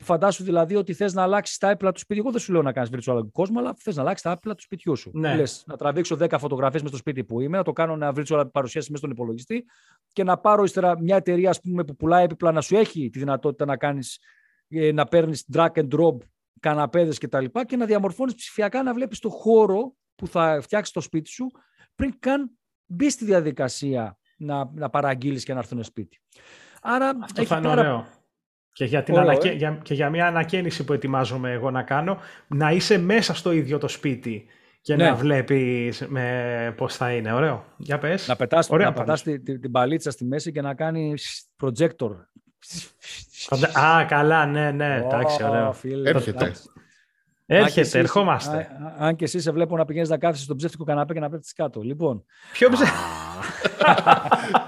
Φαντάσου δηλαδή ότι θες να αλλάξεις τα έπιπλα του σπιτιού. Εγώ δεν σου λέω να κάνεις virtual κόσμο, αλλά θες να αλλάξεις τα έπιπλα του σπιτιού σου. Ναι. Λες, να τραβήξω 10 φωτογραφίες μες στο σπίτι που είμαι, να το κάνω ένα virtual παρουσίαση μέσα στον υπολογιστή και να πάρω ύστερα μια εταιρεία ας πούμε, που πουλάει έπιπλα να σου έχει τη δυνατότητα να κάνεις ε, να παίρνεις drag and drop καναπέδες κτλ. Και, και να διαμορφώνεις ψηφιακά να βλέπεις το χώρο που θα φτιάξεις το σπίτι σου πριν καν μπεις στη διαδικασία να, να παραγγείλεις και να έρθουν σπίτι. Άρα, Αυτό θα είναι ωραίο. Και για, την ανακαι... για... και για μια ανακαίνιση που ετοιμάζομαι εγώ να κάνω, να είσαι μέσα στο ίδιο το σπίτι και ναι. να βλέπεις με πώς θα είναι. Ωραίο. Για πες. Να πετάς, Ωραία, να πετάς την, την παλίτσα στη μέση και να κάνεις projector. Α, καλά, ναι, ναι. Εντάξει, ωραίο. Έρχεται. Έρχεται, ερχόμαστε. αν και εσύ σε βλέπω να πηγαίνεις να κάθεσαι στον ψεύτικο καναπέ και να πέφτεις κάτω. Λοιπόν. Ποιο ψεύτικο.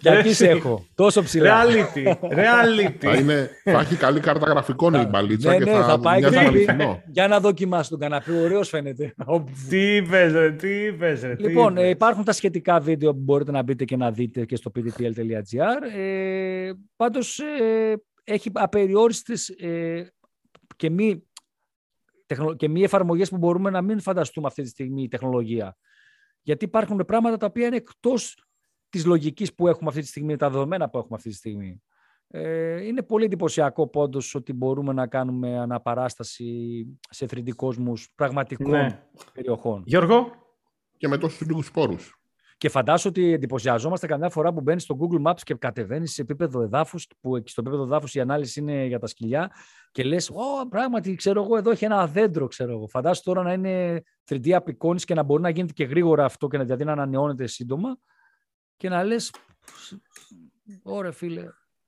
Για εκεί σε έχω. Τόσο ψηλά. Reality. Reality. θα, είναι, θα έχει καλή κάρτα γραφικών η μπαλίτσα ναι, και ναι, θα, θα πάει Για να δοκιμάσει τον καναπέ. Ωραίος φαίνεται. τι είπες, ρε, τι είπες, ρε, Λοιπόν, ε, υπάρχουν τα σχετικά βίντεο που μπορείτε να μπείτε και να δείτε και στο pdtl.gr. Ε, πάντως, ε, έχει απεριόριστες ε, και μη και μη εφαρμογές που μπορούμε να μην φανταστούμε αυτή τη στιγμή η τεχνολογία. Γιατί υπάρχουν πράγματα τα οποία είναι εκτός της λογικής που έχουμε αυτή τη στιγμή, τα δεδομένα που έχουμε αυτή τη στιγμή. Ε, είναι πολύ εντυπωσιακό πόντος ότι μπορούμε να κάνουμε αναπαράσταση σε 3D κόσμους πραγματικών ναι. περιοχών. Γιώργο; Και με τόσους λίγους σπόρους. Και φαντάσου ότι εντυπωσιαζόμαστε καμιά φορά που μπαίνεις στο Google Maps και κατεβαίνεις σε επίπεδο εδάφους, που στο επίπεδο εδάφους η ανάλυση είναι για τα σκυλιά, και λες: Ω, πράγματι, ξέρω εγώ, εδώ έχει ένα δέντρο, ξέρω εγώ. Φαντάσου τώρα να είναι 3D απεικόνηση και να μπορεί να γίνεται και γρήγορα αυτό και να, δηλαδή να ανανεώνεται σύντομα και να λες: Ωραία, φίλε,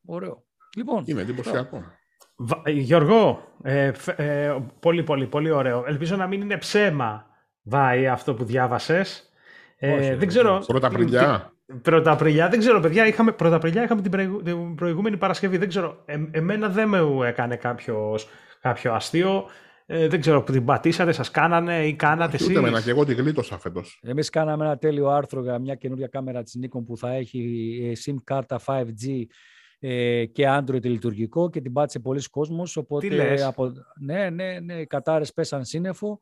ωραίο. Λοιπόν, είναι εντυπωσιακό. Γιώργο, ε, ε, πολύ πολύ πολύ ωραίο. Ελπίζω να μην είναι ψέμα, Βάη, αυτό που διάβασες. Ε, δεν ξέρω. Πρωταπριλιά. Πρωταπριλιά, δεν ξέρω, παιδιά. Είχαμε, πρωταπριλιά είχαμε την, την προηγούμενη Παρασκευή. Δεν ξέρω. Ε, εμένα δεν με έκανε κάποιος, κάποιο αστείο. Ε, δεν ξέρω που την πατήσατε, σας κάνανε ή κάνατε εσεί. Ούτε εμένα και εγώ την γλίτωσα φέτος. Εμείς κάναμε ένα τέλειο άρθρο για μια καινούργια κάμερα της Nikon που θα έχει ε, SIM κάρτα 5G ε, και Android λειτουργικό και την πάτησε πολλοί κόσμος. Οπότε, Τι λες; Από... Ναι, ναι, ναι, οι κατάρες πέσαν σύννεφο.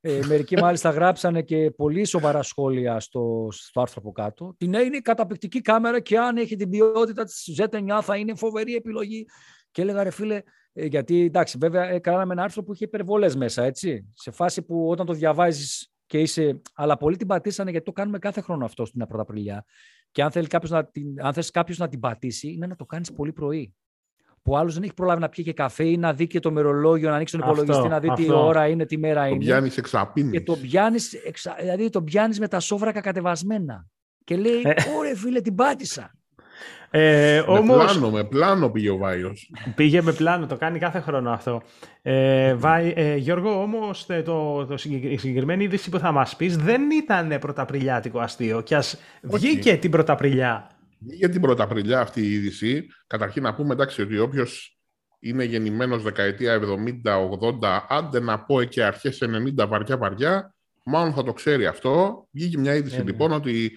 Ε, μερικοί μάλιστα γράψανε και πολύ σοβαρά σχόλια στο, στο άρθρο από κάτω. Την είναι καταπληκτική κάμερα και αν έχει την ποιότητα της Z9 θα είναι φοβερή επιλογή. Και έλεγα ρε φίλε, ε, γιατί εντάξει βέβαια ε, κάναμε ένα άρθρο που είχε υπερβολές μέσα, έτσι. Σε φάση που όταν το διαβάζεις και είσαι... Αλλά πολλοί την πατήσανε γιατί το κάνουμε κάθε χρόνο αυτό στην Πρωταπριλιά. Και αν θέλει κάποιος να την, αν θες κάποιος να την πατήσει, είναι να το κάνεις πολύ πρωί που άλλος δεν έχει προλάβει να πιει και καφέ ή να δει και το μερολόγιο, να ανοίξει τον υπολογιστή, να δει αυτό. τι ώρα είναι, τι μέρα είναι. Το πιάνεις εξαπίνεις. Και το πιάνεις εξα... δηλαδή το πιάνεις με τα σόβρακα κατεβασμένα. Και λέει, ε. Ωρε φίλε, την πάτησα. Ε, με όμως... πλάνο, με πλάνο πήγε ο Βάιος. Πήγε με πλάνο, το κάνει κάθε χρόνο αυτό. Ε, Βάι, ε, Γιώργο, όμως το, το, το, η συγκεκριμένη είδηση που θα μας πεις δεν ήταν πρωταπριλιάτικο αστείο και ας βγήκε την πρωταπριλιά για την Πρωταπριλιά αυτή η είδηση. Καταρχήν να πούμε εντάξει ότι όποιος είναι γεννημένος δεκαετία 70-80, άντε να πω και αρχές 90 βαριά βαριά, μάλλον θα το ξέρει αυτό. Βγήκε μια είδηση ε, λοιπόν ότι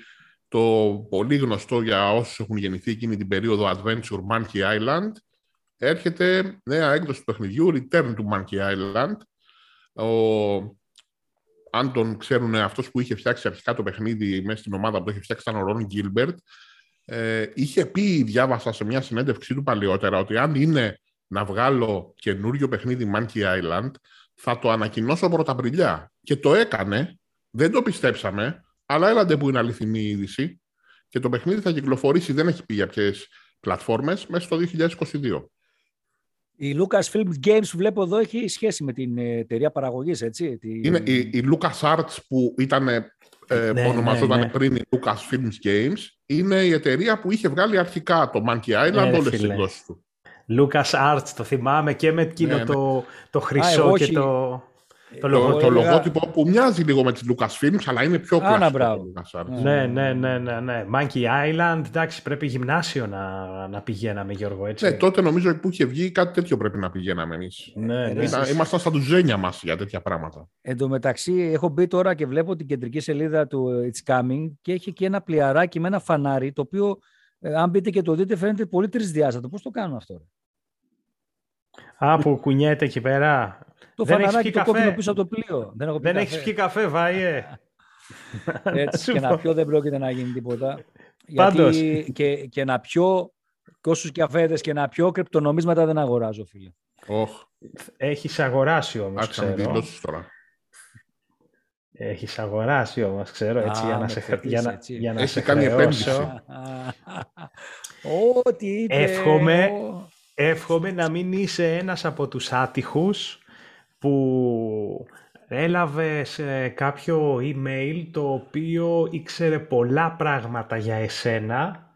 το πολύ γνωστό για όσους έχουν γεννηθεί εκείνη την περίοδο Adventure Monkey Island έρχεται νέα έκδοση του παιχνιδιού Return to Monkey Island. Ο, αν τον ξέρουν αυτός που είχε φτιάξει αρχικά το παιχνίδι μέσα στην ομάδα που το είχε φτιάξει ήταν ο Ρον Γκίλμπερτ ε, είχε πει, διάβασα σε μια συνέντευξή του παλιότερα, ότι αν είναι να βγάλω καινούριο παιχνίδι Monkey Island, θα το ανακοινώσω πρωταπριλιά. Και το έκανε, δεν το πιστέψαμε, αλλά έλατε που είναι αληθινή είδηση και το παιχνίδι θα κυκλοφορήσει, δεν έχει πει για ποιες πλατφόρμες, μέσα στο 2022. Η Lucasfilm Games που βλέπω εδώ έχει σχέση με την εταιρεία παραγωγής, έτσι. Είναι η, η LucasArts που ήταν ε, ναι, που ονομαζόταν ναι, ναι. πριν η Lucasfilms Games, είναι η εταιρεία που είχε βγάλει αρχικά το Monkey Island ναι, όλες τις εκδόσεις του. Lucas Arts, το θυμάμαι και με εκείνο ναι, το, το χρυσό Α, και το... Το, το, το λογότυπο που μοιάζει λίγο με τις Lucasfilms, αλλά είναι πιο κλασικό. Ναι, ναι, ναι, ναι, ναι. Monkey Island, εντάξει, πρέπει γυμνάσιο να, να πηγαίναμε, Γιώργο, έτσι. Ναι, τότε νομίζω που είχε βγει κάτι τέτοιο πρέπει να πηγαίναμε εμείς. Ναι, ναι. Ήταν, ήμασταν στα τουζένια μας για τέτοια πράγματα. Εν τω μεταξύ, έχω μπει τώρα και βλέπω την κεντρική σελίδα του It's Coming και έχει και ένα πλιαράκι με ένα φανάρι, το οποίο, ε, αν μπείτε και το δείτε, φαίνεται πολύ τρισδιάστατο. Πώς το κάνουν αυτό, Α, που κουνιέται εκεί πέρα. Το δεν φαναράκι το κόκκινο πίσω από το πλοίο. Δεν, έχω δεν έχεις πιει καφέ, Βάιε. Έτσι, και να πιω δεν πρόκειται να γίνει τίποτα. Γιατί και, και να πιω, και όσους καφέδες και να πιω, κρυπτονομίσματα δεν αγοράζω, φίλε. Oh. Έχεις αγοράσει όμως, ξέρω. δηλώσεις τώρα. Έχεις αγοράσει όμως, ξέρω, έτσι, Α, για να σε, για να, για να Έχει σε κάνει επένδυση. Ό,τι είπε. Εύχομαι, εύχομαι να μην είσαι ένας από τους άτυχους που έλαβε κάποιο email το οποίο ήξερε πολλά πράγματα για εσένα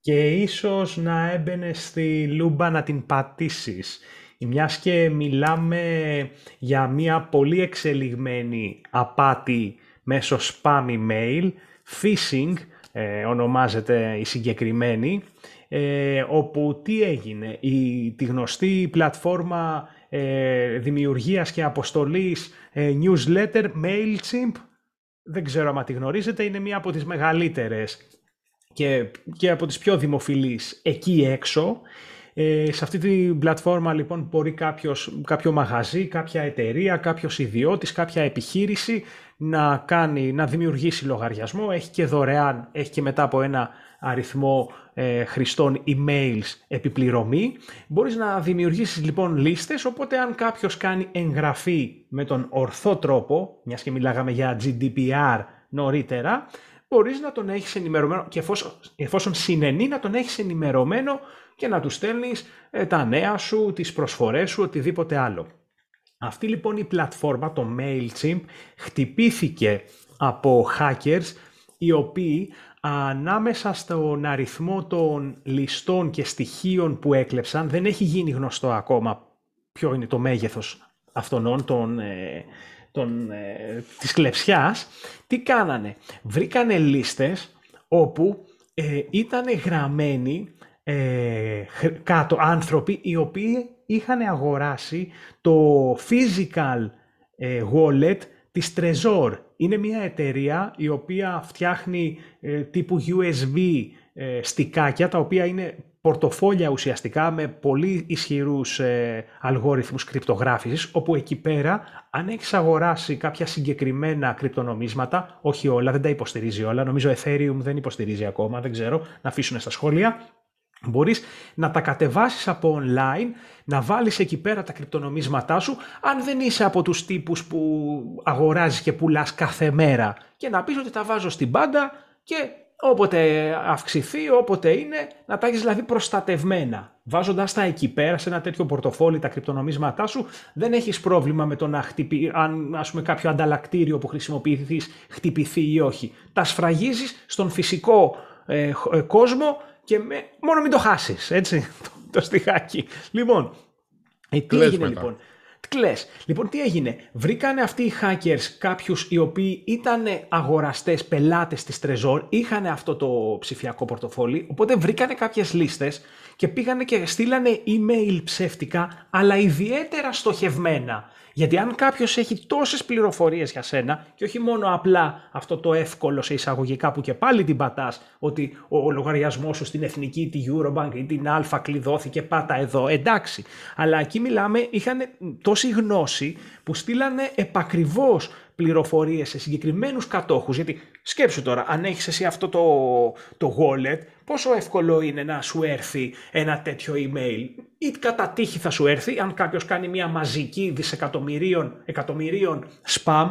και ίσως να έμπαινε στη λούμπα να την πατήσεις. Μιας και μιλάμε για μια πολύ εξελιγμένη απάτη μέσω spam email, phishing ε, ονομάζεται η συγκεκριμένη, ε, όπου τι έγινε, η, τη γνωστή πλατφόρμα ε, δημιουργίας και αποστολής ε, newsletter, MailChimp, δεν ξέρω αν τη γνωρίζετε, είναι μία από τις μεγαλύτερες και, και από τις πιο δημοφιλείς εκεί έξω. Ε, σε αυτή την πλατφόρμα λοιπόν μπορεί κάποιος, κάποιο μαγαζί, κάποια εταιρεία, κάποιος ιδιώτης, κάποια επιχείρηση να, κάνει, να δημιουργήσει λογαριασμό, έχει και δωρεάν, έχει και μετά από ένα αριθμό ε, χρηστών emails επιπληρωμή. Μπορείς να δημιουργήσεις λοιπόν λίστες, οπότε αν κάποιος κάνει εγγραφή με τον ορθό τρόπο, μιας και μιλάγαμε για GDPR νωρίτερα, μπορείς να τον έχεις ενημερωμένο και εφόσον, εφόσον συνενεί να τον έχεις ενημερωμένο και να του στέλνεις ε, τα νέα σου, τις προσφορές σου, οτιδήποτε άλλο. Αυτή λοιπόν η πλατφόρμα, το MailChimp, χτυπήθηκε από hackers οι οποίοι ανάμεσα στον αριθμό των ληστών και στοιχείων που έκλεψαν, δεν έχει γίνει γνωστό ακόμα ποιο είναι το μέγεθος αυτών των, ε, των, ε, της κλεψιάς, τι κάνανε; Βρήκανε λίστες όπου ε, ήταν γραμμένοι ε, κάτω άνθρωποι οι οποίοι είχαν αγοράσει το physical ε, wallet της Trezor. Είναι μια εταιρεία η οποία φτιάχνει ε, τύπου USB ες, στικάκια, τα οποία είναι πορτοφόλια ουσιαστικά με πολύ ισχυρούς ε, αλγόριθμους κρυπτογράφησης, όπου εκεί πέρα αν έχεις αγοράσει κάποια συγκεκριμένα κρυπτονομίσματα, όχι όλα, δεν τα υποστηρίζει όλα, νομίζω Ethereum δεν υποστηρίζει ακόμα, δεν ξέρω, να αφήσουν στα σχόλια, Μπορείς να τα κατεβάσεις από online, να βάλεις εκεί πέρα τα κρυπτονομίσματά σου, αν δεν είσαι από τους τύπους που αγοράζεις και πουλάς κάθε μέρα και να πεις ότι τα βάζω στην πάντα και όποτε αυξηθεί, όποτε είναι, να τα έχεις δηλαδή προστατευμένα. Βάζοντας τα εκεί πέρα σε ένα τέτοιο πορτοφόλι τα κρυπτονομίσματά σου, δεν έχεις πρόβλημα με το να χτυπεί, αν ας πούμε κάποιο ανταλλακτήριο που χρησιμοποιηθείς χτυπηθεί ή όχι. Τα σφραγίζεις στον φυσικό ε, ε κόσμο και με, μόνο μην το χάσεις, έτσι, το, το στιχάκι. Λοιπόν, ε, τι έγινε λοιπόν; Κλες. Λοιπόν, τι έγινε; Βρήκανε αυτοί οι hackers κάποιους οι οποίοι ήταν αγοραστές, πελάτες της Trezor, είχαν αυτό το ψηφιακό πορτοφόλι, οπότε βρήκανε κάποιες λίστες και πήγανε και στείλανε email ψεύτικα, αλλά ιδιαίτερα στοχευμένα. Γιατί αν κάποιος έχει τόσες πληροφορίες για σένα και όχι μόνο απλά αυτό το εύκολο σε εισαγωγικά που και πάλι την πατάς ότι ο λογαριασμός σου στην εθνική, τη Eurobank ή την Α κλειδώθηκε πάτα εδώ, εντάξει. Αλλά εκεί μιλάμε, είχαν τόση γνώση που στείλανε επακριβώς πληροφορίες σε συγκεκριμένους κατόχους. Γιατί σκέψου τώρα, αν έχεις εσύ αυτό το, το wallet, πόσο εύκολο είναι να σου έρθει ένα τέτοιο email; Ή κατά τύχη θα σου έρθει, αν κάποιος κάνει μια μαζική δισεκατομμυρίων εκατομμυρίων spam,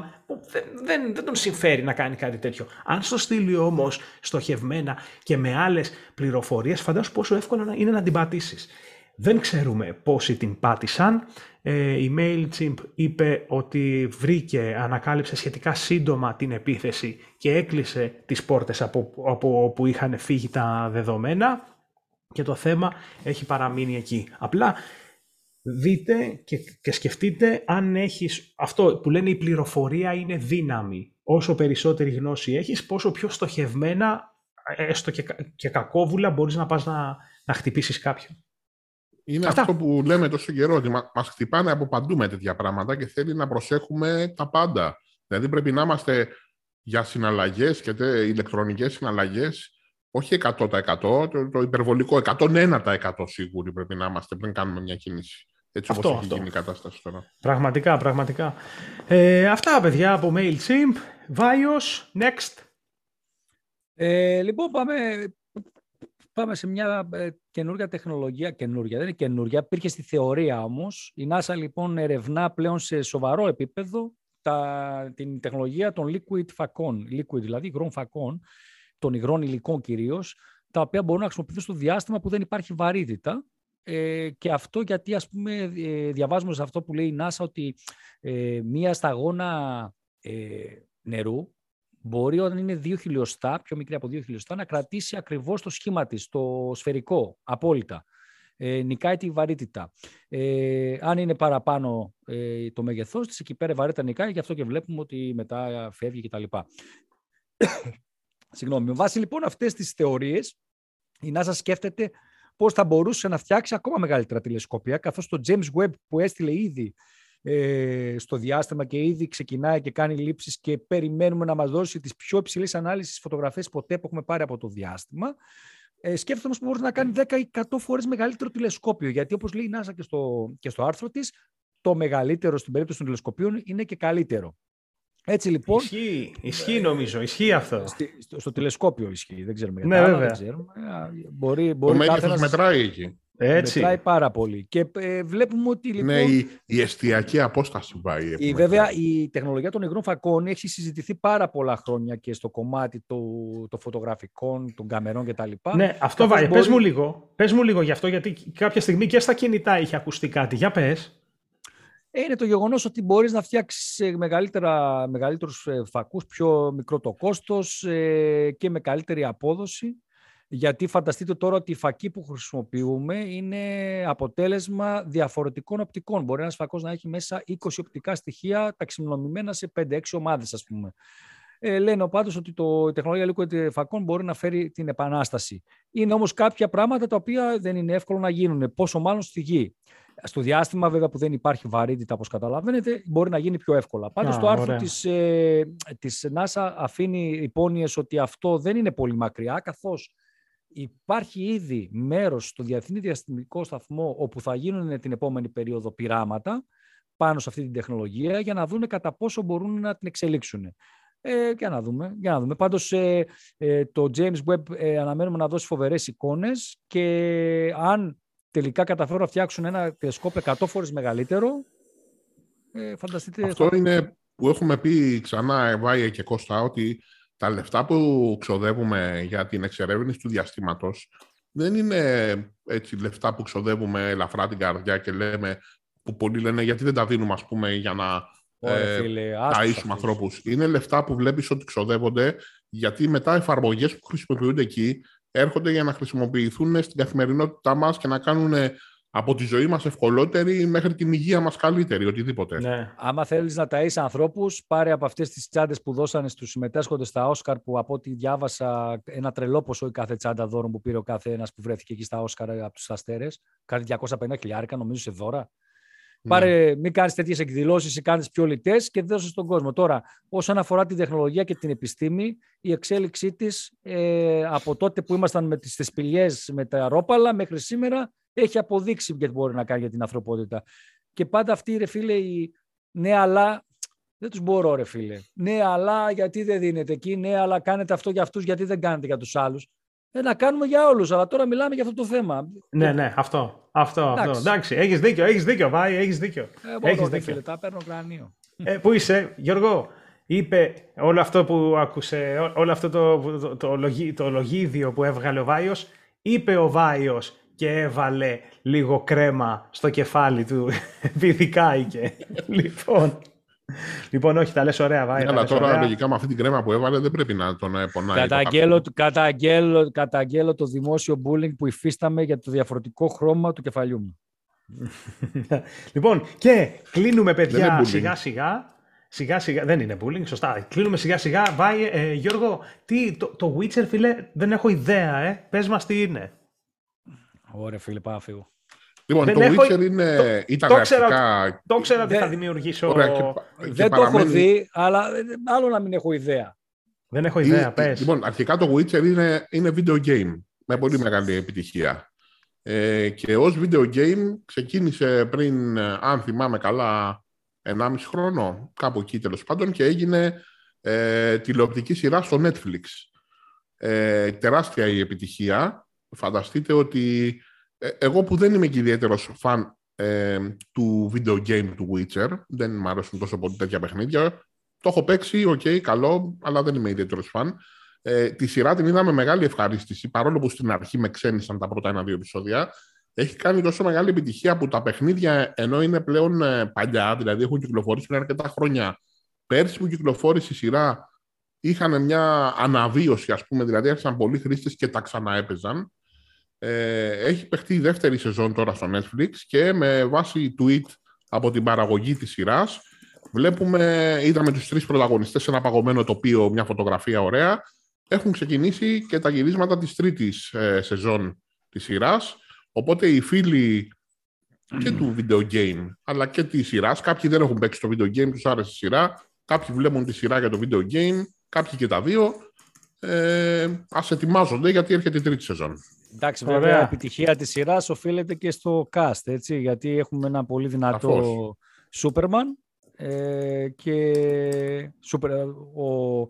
δεν, δεν, δεν τον συμφέρει να κάνει κάτι τέτοιο. Αν στο στείλει όμως στοχευμένα και με άλλες πληροφορίες, φαντάσου πόσο εύκολο είναι να την πατήσεις. Δεν ξέρουμε πόσοι την πάτησαν. Ε, η MailChimp είπε ότι βρήκε, ανακάλυψε σχετικά σύντομα την επίθεση και έκλεισε τις πόρτες από, από όπου είχαν φύγει τα δεδομένα και το θέμα έχει παραμείνει εκεί. Απλά δείτε και, και σκεφτείτε αν έχεις αυτό που λένε η πληροφορία είναι δύναμη. Όσο περισσότερη γνώση έχεις, πόσο πιο στοχευμένα, έστω και, και κακόβουλα, μπορείς να πας να, να χτυπήσεις κάποιον. Είναι αυτό που λέμε τόσο καιρό, ότι μα χτυπάνε από παντού με τέτοια πράγματα και θέλει να προσέχουμε τα πάντα. Δηλαδή πρέπει να είμαστε για συναλλαγές και ηλεκτρονικές συναλλαγές όχι 100%, το, το υπερβολικό 101% σίγουροι πρέπει να είμαστε πριν κάνουμε μια κίνηση. Έτσι αυτό, όπως έχει γίνει η κατάσταση τώρα. Πραγματικά, πραγματικά. Ε, αυτά, παιδιά, από MailChimp. Vios, next. Ε, λοιπόν, πάμε Πάμε σε μια ε, καινούργια τεχνολογία, καινούργια, δεν είναι καινούργια, υπήρχε στη θεωρία όμως. Η NASA λοιπόν ερευνά πλέον σε σοβαρό επίπεδο τα, την τεχνολογία των liquid φακών, liquid δηλαδή υγρών φακών, των υγρών υλικών κυρίως, τα οποία μπορούν να χρησιμοποιηθούν στο διάστημα που δεν υπάρχει βαρύτητα. Ε, και αυτό γιατί ας πούμε ε, διαβάζουμε σε αυτό που λέει η NASA ότι ε, μία σταγόνα ε, νερού μπορεί όταν είναι 2 χιλιοστά, πιο μικρή από 2 χιλιοστά, να κρατήσει ακριβώς το σχήμα της, το σφαιρικό, απόλυτα. Ε, νικάει τη βαρύτητα. Ε, αν είναι παραπάνω ε, το μέγεθός της, εκεί πέρα η βαρύτητα νικάει, γι' αυτό και βλέπουμε ότι μετά φεύγει κτλ. Συγγνώμη. Με βάση λοιπόν αυτές τις θεωρίες, η NASA σκέφτεται πώς θα μπορούσε να φτιάξει ακόμα μεγαλύτερα τηλεσκόπια, καθώς το James Webb που έστειλε ήδη ε, στο διάστημα και ήδη ξεκινάει και κάνει λήψεις και περιμένουμε να μας δώσει τις πιο υψηλές ανάλυσεις φωτογραφίες ποτέ που έχουμε πάρει από το διάστημα. Ε, σκέφτομαι όμως που μπορεί να κάνει 10 ή 100 φορές μεγαλύτερο τηλεσκόπιο, γιατί όπως λέει η NASA και στο, και στο άρθρο της, το μεγαλύτερο στην περίπτωση των τηλεσκοπίων είναι και καλύτερο. Έτσι λοιπόν. Ισχύει, ισχύει νομίζω, ισχύει αυτό. στο, στο, τηλεσκόπιο ισχύει, δεν ξέρουμε γιατί. Ναι, βέβαια. Δεν ξέρουμε. Μπορεί, μπορεί το μέγεθος μετράει εκεί. Έτσι. Μετράει πάρα πολύ. Και ε, βλέπουμε ότι λοιπόν... Ναι, η, η εστιακή απόσταση πάει. Η, βέβαια, η τεχνολογία των υγρών φακών έχει συζητηθεί πάρα πολλά χρόνια και στο κομμάτι των το φωτογραφικών, των καμερών κτλ. Ναι, αυτό βάει. Μπορεί... Πες μου λίγο. Πες μου λίγο γι' αυτό, γιατί κάποια στιγμή και στα κινητά είχε ακουστεί κάτι. Για πες. Ε, είναι το γεγονός ότι μπορείς να φτιάξεις ε, μεγαλύτερα, μεγαλύτερους φακούς, πιο μικρό το κόστος και με καλύτερη απόδοση γιατί φανταστείτε τώρα ότι η φακή που χρησιμοποιούμε είναι αποτέλεσμα διαφορετικών οπτικών. Μπορεί ένας φακός να έχει μέσα 20 οπτικά στοιχεία ταξινομημένα σε 5-6 ομάδες, ας πούμε. Ε, λένε πάντως ότι το, η τεχνολογία liquid φακών μπορεί να φέρει την επανάσταση. Είναι όμως κάποια πράγματα τα οποία δεν είναι εύκολο να γίνουν, πόσο μάλλον στη γη. Στο διάστημα βέβαια που δεν υπάρχει βαρύτητα όπως καταλαβαίνετε μπορεί να γίνει πιο εύκολα. Πάντως το άρθρο της, ε, της NASA αφήνει υπόνοιες ότι αυτό δεν είναι πολύ μακριά καθώς υπάρχει ήδη μέρος στο Διεθνή Διαστημικό Σταθμό όπου θα γίνουν την επόμενη περίοδο πειράματα πάνω σε αυτή την τεχνολογία για να δουν κατά πόσο μπορούν να την εξελίξουν. Ε, για να δούμε. Για να δούμε. Πάντως ε, ε, το James Webb ε, αναμένουμε να δώσει φοβερές εικόνες και αν τελικά καταφέρουν να φτιάξουν ένα τηλεσκόπιο 100 φορές μεγαλύτερο, ε, φανταστείτε... Αυτό είναι που έχουμε πει ξανά, Εβάια και Κώστα, ότι τα λεφτά που ξοδεύουμε για την εξερεύνηση του διαστήματος δεν είναι έτσι λεφτά που ξοδεύουμε ελαφρά την καρδιά και λέμε, που πολλοί λένε γιατί δεν τα δίνουμε ας πούμε για να ε, ταΐσουμε ανθρώπους. Είναι λεφτά που βλέπεις ότι ξοδεύονται γιατί μετά εφαρμογές που χρησιμοποιούνται εκεί έρχονται για να χρησιμοποιηθούν στην καθημερινότητά μας και να κάνουν από τη ζωή μας ευκολότερη μέχρι την υγεία μας καλύτερη, οτιδήποτε. Ναι. Άμα θέλεις να ταΐσεις ανθρώπους, πάρε από αυτές τις τσάντες που δώσανε στους συμμετέσχοντες στα Όσκαρ, που από ό,τι διάβασα ένα τρελό ποσό η κάθε τσάντα δώρων που πήρε ο κάθε ένας που βρέθηκε εκεί στα Όσκαρ από τους αστέρες. Κάτι 250 χιλιάρικα νομίζω σε δώρα. Ναι. Πάρε, μην κάνεις τέτοιες εκδηλώσεις ή κάνεις πιο λιτές και δώσε στον κόσμο. Τώρα, όσον αφορά την τεχνολογία και την επιστήμη, η εξέλιξή της ε, από τότε που ήμασταν με τις θεσπηλιέ με τα ρόπαλα μέχρι σήμερα έχει αποδείξει γιατί μπορεί να κάνει για την ανθρωπότητα. Και πάντα αυτοί, ρε φίλε, οι ναι, αλλά δεν τους μπορώ, ρε φίλε. Ναι, αλλά γιατί δεν δίνετε εκεί. Ναι, αλλά κάνετε αυτό για αυτούς, γιατί δεν κάνετε για τους άλλους. Ε, να κάνουμε για όλους, αλλά τώρα μιλάμε για αυτό το θέμα. Ναι, ναι, αυτό. Αυτό, Εντάξει. αυτό. Εντάξει, έχεις δίκιο, έχεις δίκιο, Βάη, έχεις δίκιο. Ε, μπορώ, έχεις δίκιο. Φίλε, τα παίρνω κρανίο. Ε, πού είσαι, Γιώργο, είπε όλο αυτό που άκουσε, όλο αυτό το, το, το, το λογίδιο που έβγαλε ο Βάιος, είπε ο Βάιος και έβαλε λίγο κρέμα στο κεφάλι του, επειδή κάηκε. λοιπόν, λοιπόν, όχι, τα λες ωραία, βάει. Αλλά τώρα, ωραία. λογικά, με αυτή την κρέμα που έβαλε, δεν πρέπει να τον πονάει. Καταγγέλλω, το καταγγέλλω, καταγγέλλω το δημόσιο bullying που υφίσταμε για το διαφορετικό χρώμα του κεφαλιού μου. λοιπόν, και κλείνουμε, παιδιά, σιγά-σιγά. Σιγά σιγά, δεν είναι bullying, σωστά. Κλείνουμε σιγά σιγά. Βάει, ε, Γιώργο, τι, το, το Witcher, φίλε, δεν έχω ιδέα, ε. Πες μας τι είναι. Ωραία, φίλε, πάω φύγω. Λοιπόν, δεν το έχω... Witcher είναι, το, ήταν το ξέρα, το ξέρα ότι θα δημιουργήσω... Ωραία, και, και δεν παραμένει... το έχω δει, αλλά άλλο να μην έχω ιδέα. Δεν έχω ιδέα, πες. Λοιπόν, αρχικά το Witcher είναι, είναι video game με πολύ μεγάλη επιτυχία. Ε, και ως video game ξεκίνησε πριν, αν θυμάμαι καλά, 1,5 χρόνο, κάπου εκεί τέλος πάντων, και έγινε ε, τηλεοπτική σειρά στο Netflix. Ε, τεράστια η επιτυχία φανταστείτε ότι ε, εγώ που δεν είμαι και ιδιαίτερος φαν ε, του video game του Witcher, δεν μου αρέσουν τόσο πολύ τέτοια παιχνίδια, το έχω παίξει, ok, okay, καλό, αλλά δεν είμαι ιδιαίτερος φαν. Ε, τη σειρά την είδα με μεγάλη ευχαρίστηση, παρόλο που στην αρχή με ξένισαν τα πρώτα ένα-δύο επεισόδια. Έχει κάνει τόσο μεγάλη επιτυχία που τα παιχνίδια, ενώ είναι πλέον ε, παλιά, δηλαδή έχουν κυκλοφορήσει πριν αρκετά χρόνια. Πέρσι που κυκλοφόρησε η σειρά, είχαν μια αναβίωση, ας πούμε, δηλαδή άρχισαν πολλοί χρήστες και τα ξαναέπαιζαν. Ε, έχει παιχτεί η δεύτερη σεζόν τώρα στο Netflix και με βάση tweet από την παραγωγή της σειράς βλέπουμε, είδαμε τους τρεις πρωταγωνιστές σε ένα παγωμένο τοπίο, μια φωτογραφία ωραία. Έχουν ξεκινήσει και τα γυρίσματα της τρίτης ε, σεζόν της σειράς. Οπότε οι φίλοι και του video game, αλλά και της σειράς. Κάποιοι δεν έχουν παίξει το video game, τους άρεσε η σειρά. Κάποιοι βλέπουν τη σειρά για το video game, κάποιοι και τα δύο. Ε, Α ετοιμάζονται γιατί έρχεται η τρίτη σεζόν. Εντάξει, Ωραία. βέβαια η επιτυχία της σειράς οφείλεται και στο cast, έτσι, γιατί έχουμε ένα πολύ δυνατό Σούπερμαν ε, και super, ο,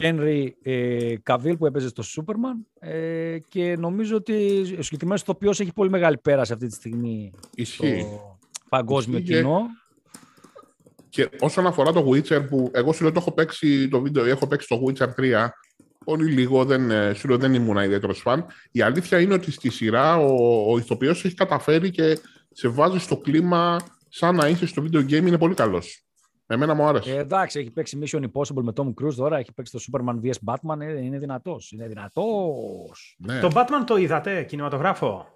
Henry ε, Cavill που έπαιζε στο Superman ε, και νομίζω ότι ο συγκεκριμένος ηθοποιός έχει πολύ μεγάλη πέραση αυτή τη στιγμή Ισχύει. στο παγκόσμιο Ισχύει. κοινό. Και όσον αφορά το Witcher που εγώ σου λέω το έχω παίξει το βίντεο, έχω παίξει το Witcher 3 πολύ λίγο, δεν, ε, σου λέω δεν ήμουν ιδιαίτερος φαν. Η αλήθεια είναι ότι στη σειρά ο, ο ηθοποιός έχει καταφέρει και σε βάζει στο κλίμα σαν να είσαι στο video game, είναι πολύ καλός. Εμένα μου άρεσε. Ε, εντάξει, έχει παίξει Mission Impossible με Tom Cruise τώρα, έχει παίξει το Superman vs. Batman, ε, είναι δυνατός, είναι δυνατός. ναι. Το Batman το είδατε, κινηματογράφο;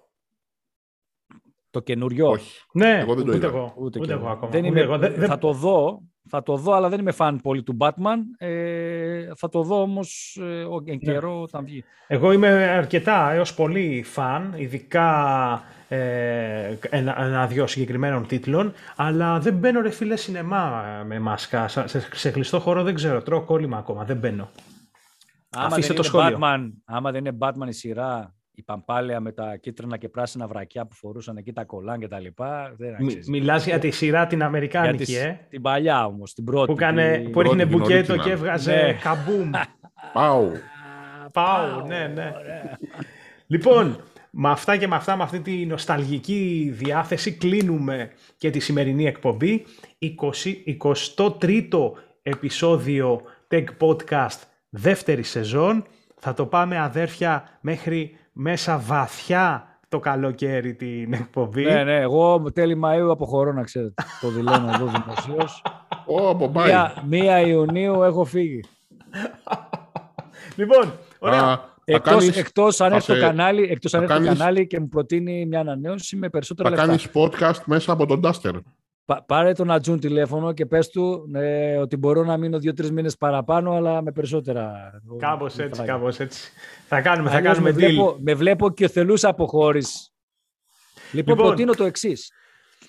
Το καινούριο. Όχι. Ναι, Εγώ δεν το ούτε είδα. εγώ. Ούτε, κι εγώ εγώ. ακόμα. Δεν Ούτε είμαι, εγώ. Δεν- δεν- Θα το δω, θα το δω, αλλά δεν είμαι φαν πολύ του Batman. Ε, θα το δω όμως ε, ο- Ναι. εν καιρό όταν βγει. Εγώ είμαι αρκετά έως πολύ φαν, ειδικά ε, ένα, ένα-δυο συγκεκριμένων τίτλων, αλλά δεν μπαίνω ρε φίλε σινεμά ε, με μάσκα. Σα- Σε, σε κλειστό χώρο δεν ξέρω, τρώω κόλλημα ακόμα, δεν μπαίνω. Άμα Αφήστε δεν, το είναι σχόλιο. Batman, άμα δεν είναι Batman η σειρά, η παμπάλαια με τα κίτρινα και πράσινα βρακιά που φορούσαν εκεί τα κολάν και τα λοιπά, δεν Μι, αξίζει. μιλάς για τη σειρά την Για Αμερικάνικη, τις- ε, Την παλιά όμως, την πρώτη. που, κάνε, τη- που έριχνε πρώτη, την μπουκέτο original. και έβγαζε Ναι. καμπούμ. Πάω. Πάω, ναι, ναι. Λοιπόν, με αυτά και με αυτά, με αυτή τη νοσταλγική διάθεση, κλείνουμε και τη σημερινή εκπομπή. 20, 23ο επεισόδιο Tech Podcast δεύτερη σεζόν. Θα το πάμε αδέρφια μέχρι μέσα βαθιά το καλοκαίρι την εκπομπή. Ναι, ναι, εγώ τέλη Μαΐου αποχωρώ να ξέρετε. Το δηλώνω εδώ δημοσίως. Ω, από πάει. Μία, μία Ιουνίου έχω φύγει. Λοιπόν, ωραία. Α, θα Εκτός, κάνεις, εκτός αν θα έρθει το σε- κανάλι, εκτός αν θα έρθει το κάνεις- κανάλι και μου προτείνει μια ανανέωση με περισσότερα θα λεφτά. κάνεις podcast μέσα από τον Duster. Πα- πάρε τον Ατζούν τηλέφωνο και πες του ε, ότι μπορώ να μείνω δύο-τρεις μήνες παραπάνω, αλλά με περισσότερα. Κάπως έτσι, λεφτάκια. κάπως έτσι. Θα κάνουμε, θα Αλλιώς κάνουμε με deal. βλέπω, με βλέπω και θελούς αποχώρηση. Λοιπόν, Λοιπόν. προτείνω το εξής.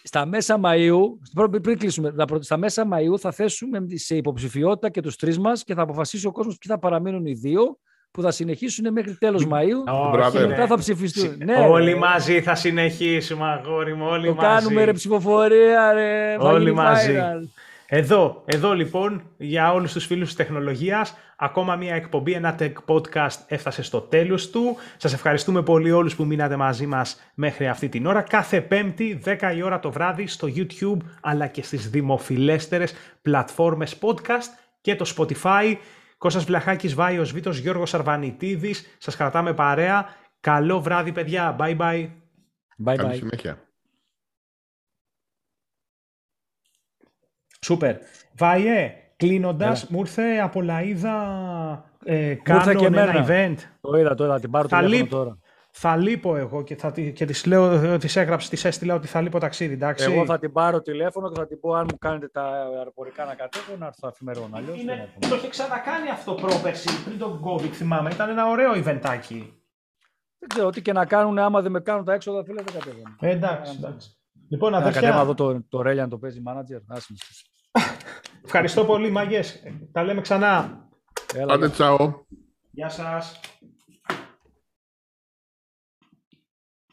Στα μέσα Μαΐου, πριν- πριν κλείσουμε, να προ- στα μέσα Μαΐου θα θέσουμε σε υποψηφιότητα και τους τρεις μας και θα αποφασίσει ο κόσμος ποιοι θα παραμείνουν οι δύο που θα συνεχίσουν μέχρι τέλος Μαΐου Όχι, Μπράβο. και ναι. μετά θα ψηφιστούν. Συ- Ναι, όλοι ρε. μαζί θα συνεχίσουμε, αγόρι μου, όλοι Το μαζί. κάνουμε ρε ψηφοφορία ρε. θα Όλοι γίνει μαζί. viral. Εδώ, εδώ λοιπόν, για όλους τους φίλους της τεχνολογίας, ακόμα μια εκπομπή, ένα tech podcast έφτασε στο τέλος του. Σας ευχαριστούμε πολύ όλους που μείνατε μαζί μας μέχρι αυτή την ώρα. Κάθε πέμπτη, 10 η ώρα το βράδυ, στο YouTube, αλλά και στις δημοφιλέστερες πλατφόρμες podcast και το Spotify. Κώστας Βλαχάκης, Βάιος Βίτος, Γιώργος Αρβανιτίδης. Σας κρατάμε παρέα. Καλό βράδυ, παιδιά. Bye bye. Bye Καλή bye. συνέχεια. Σούπερ. Βάιε, κλείνοντας, Έλα. μου ήρθε από λαίδα ε, ήρθε κάνω και ένα εμένα. event. Το είδα τώρα, την πάρω Θα τηλέφωνο λείπ- τώρα. Θα λείπω εγώ και, θα, τη- και της λέω, της έγραψε, της έστειλα ότι θα λείπω ταξίδι, εντάξει. Εγώ θα την πάρω τηλέφωνο και θα την πω αν μου κάνετε τα αεροπορικά να κατέβω να έρθω αφημερών. Αλλιώς δεν Είναι, έρχομαι. το είχε ξανακάνει αυτό πρόπερση, πριν τον COVID θυμάμαι. Ήταν ένα ωραίο eventάκι. Δεν ξέρω, τι και να κάνουν, άμα δεν με κάνουν τα έξοδα, φίλε, δεν κατέβω. Ε, εντάξει, εντάξει. Λοιπόν, Να κατέβω αδερφιά, εδώ το, το Ρέλιαν το παίζει manager. Άσε με. ευχαριστώ πολύ, μαγιές. Τα λέμε ξανά. Έλα, Άντε, τσάω. Γεια σας.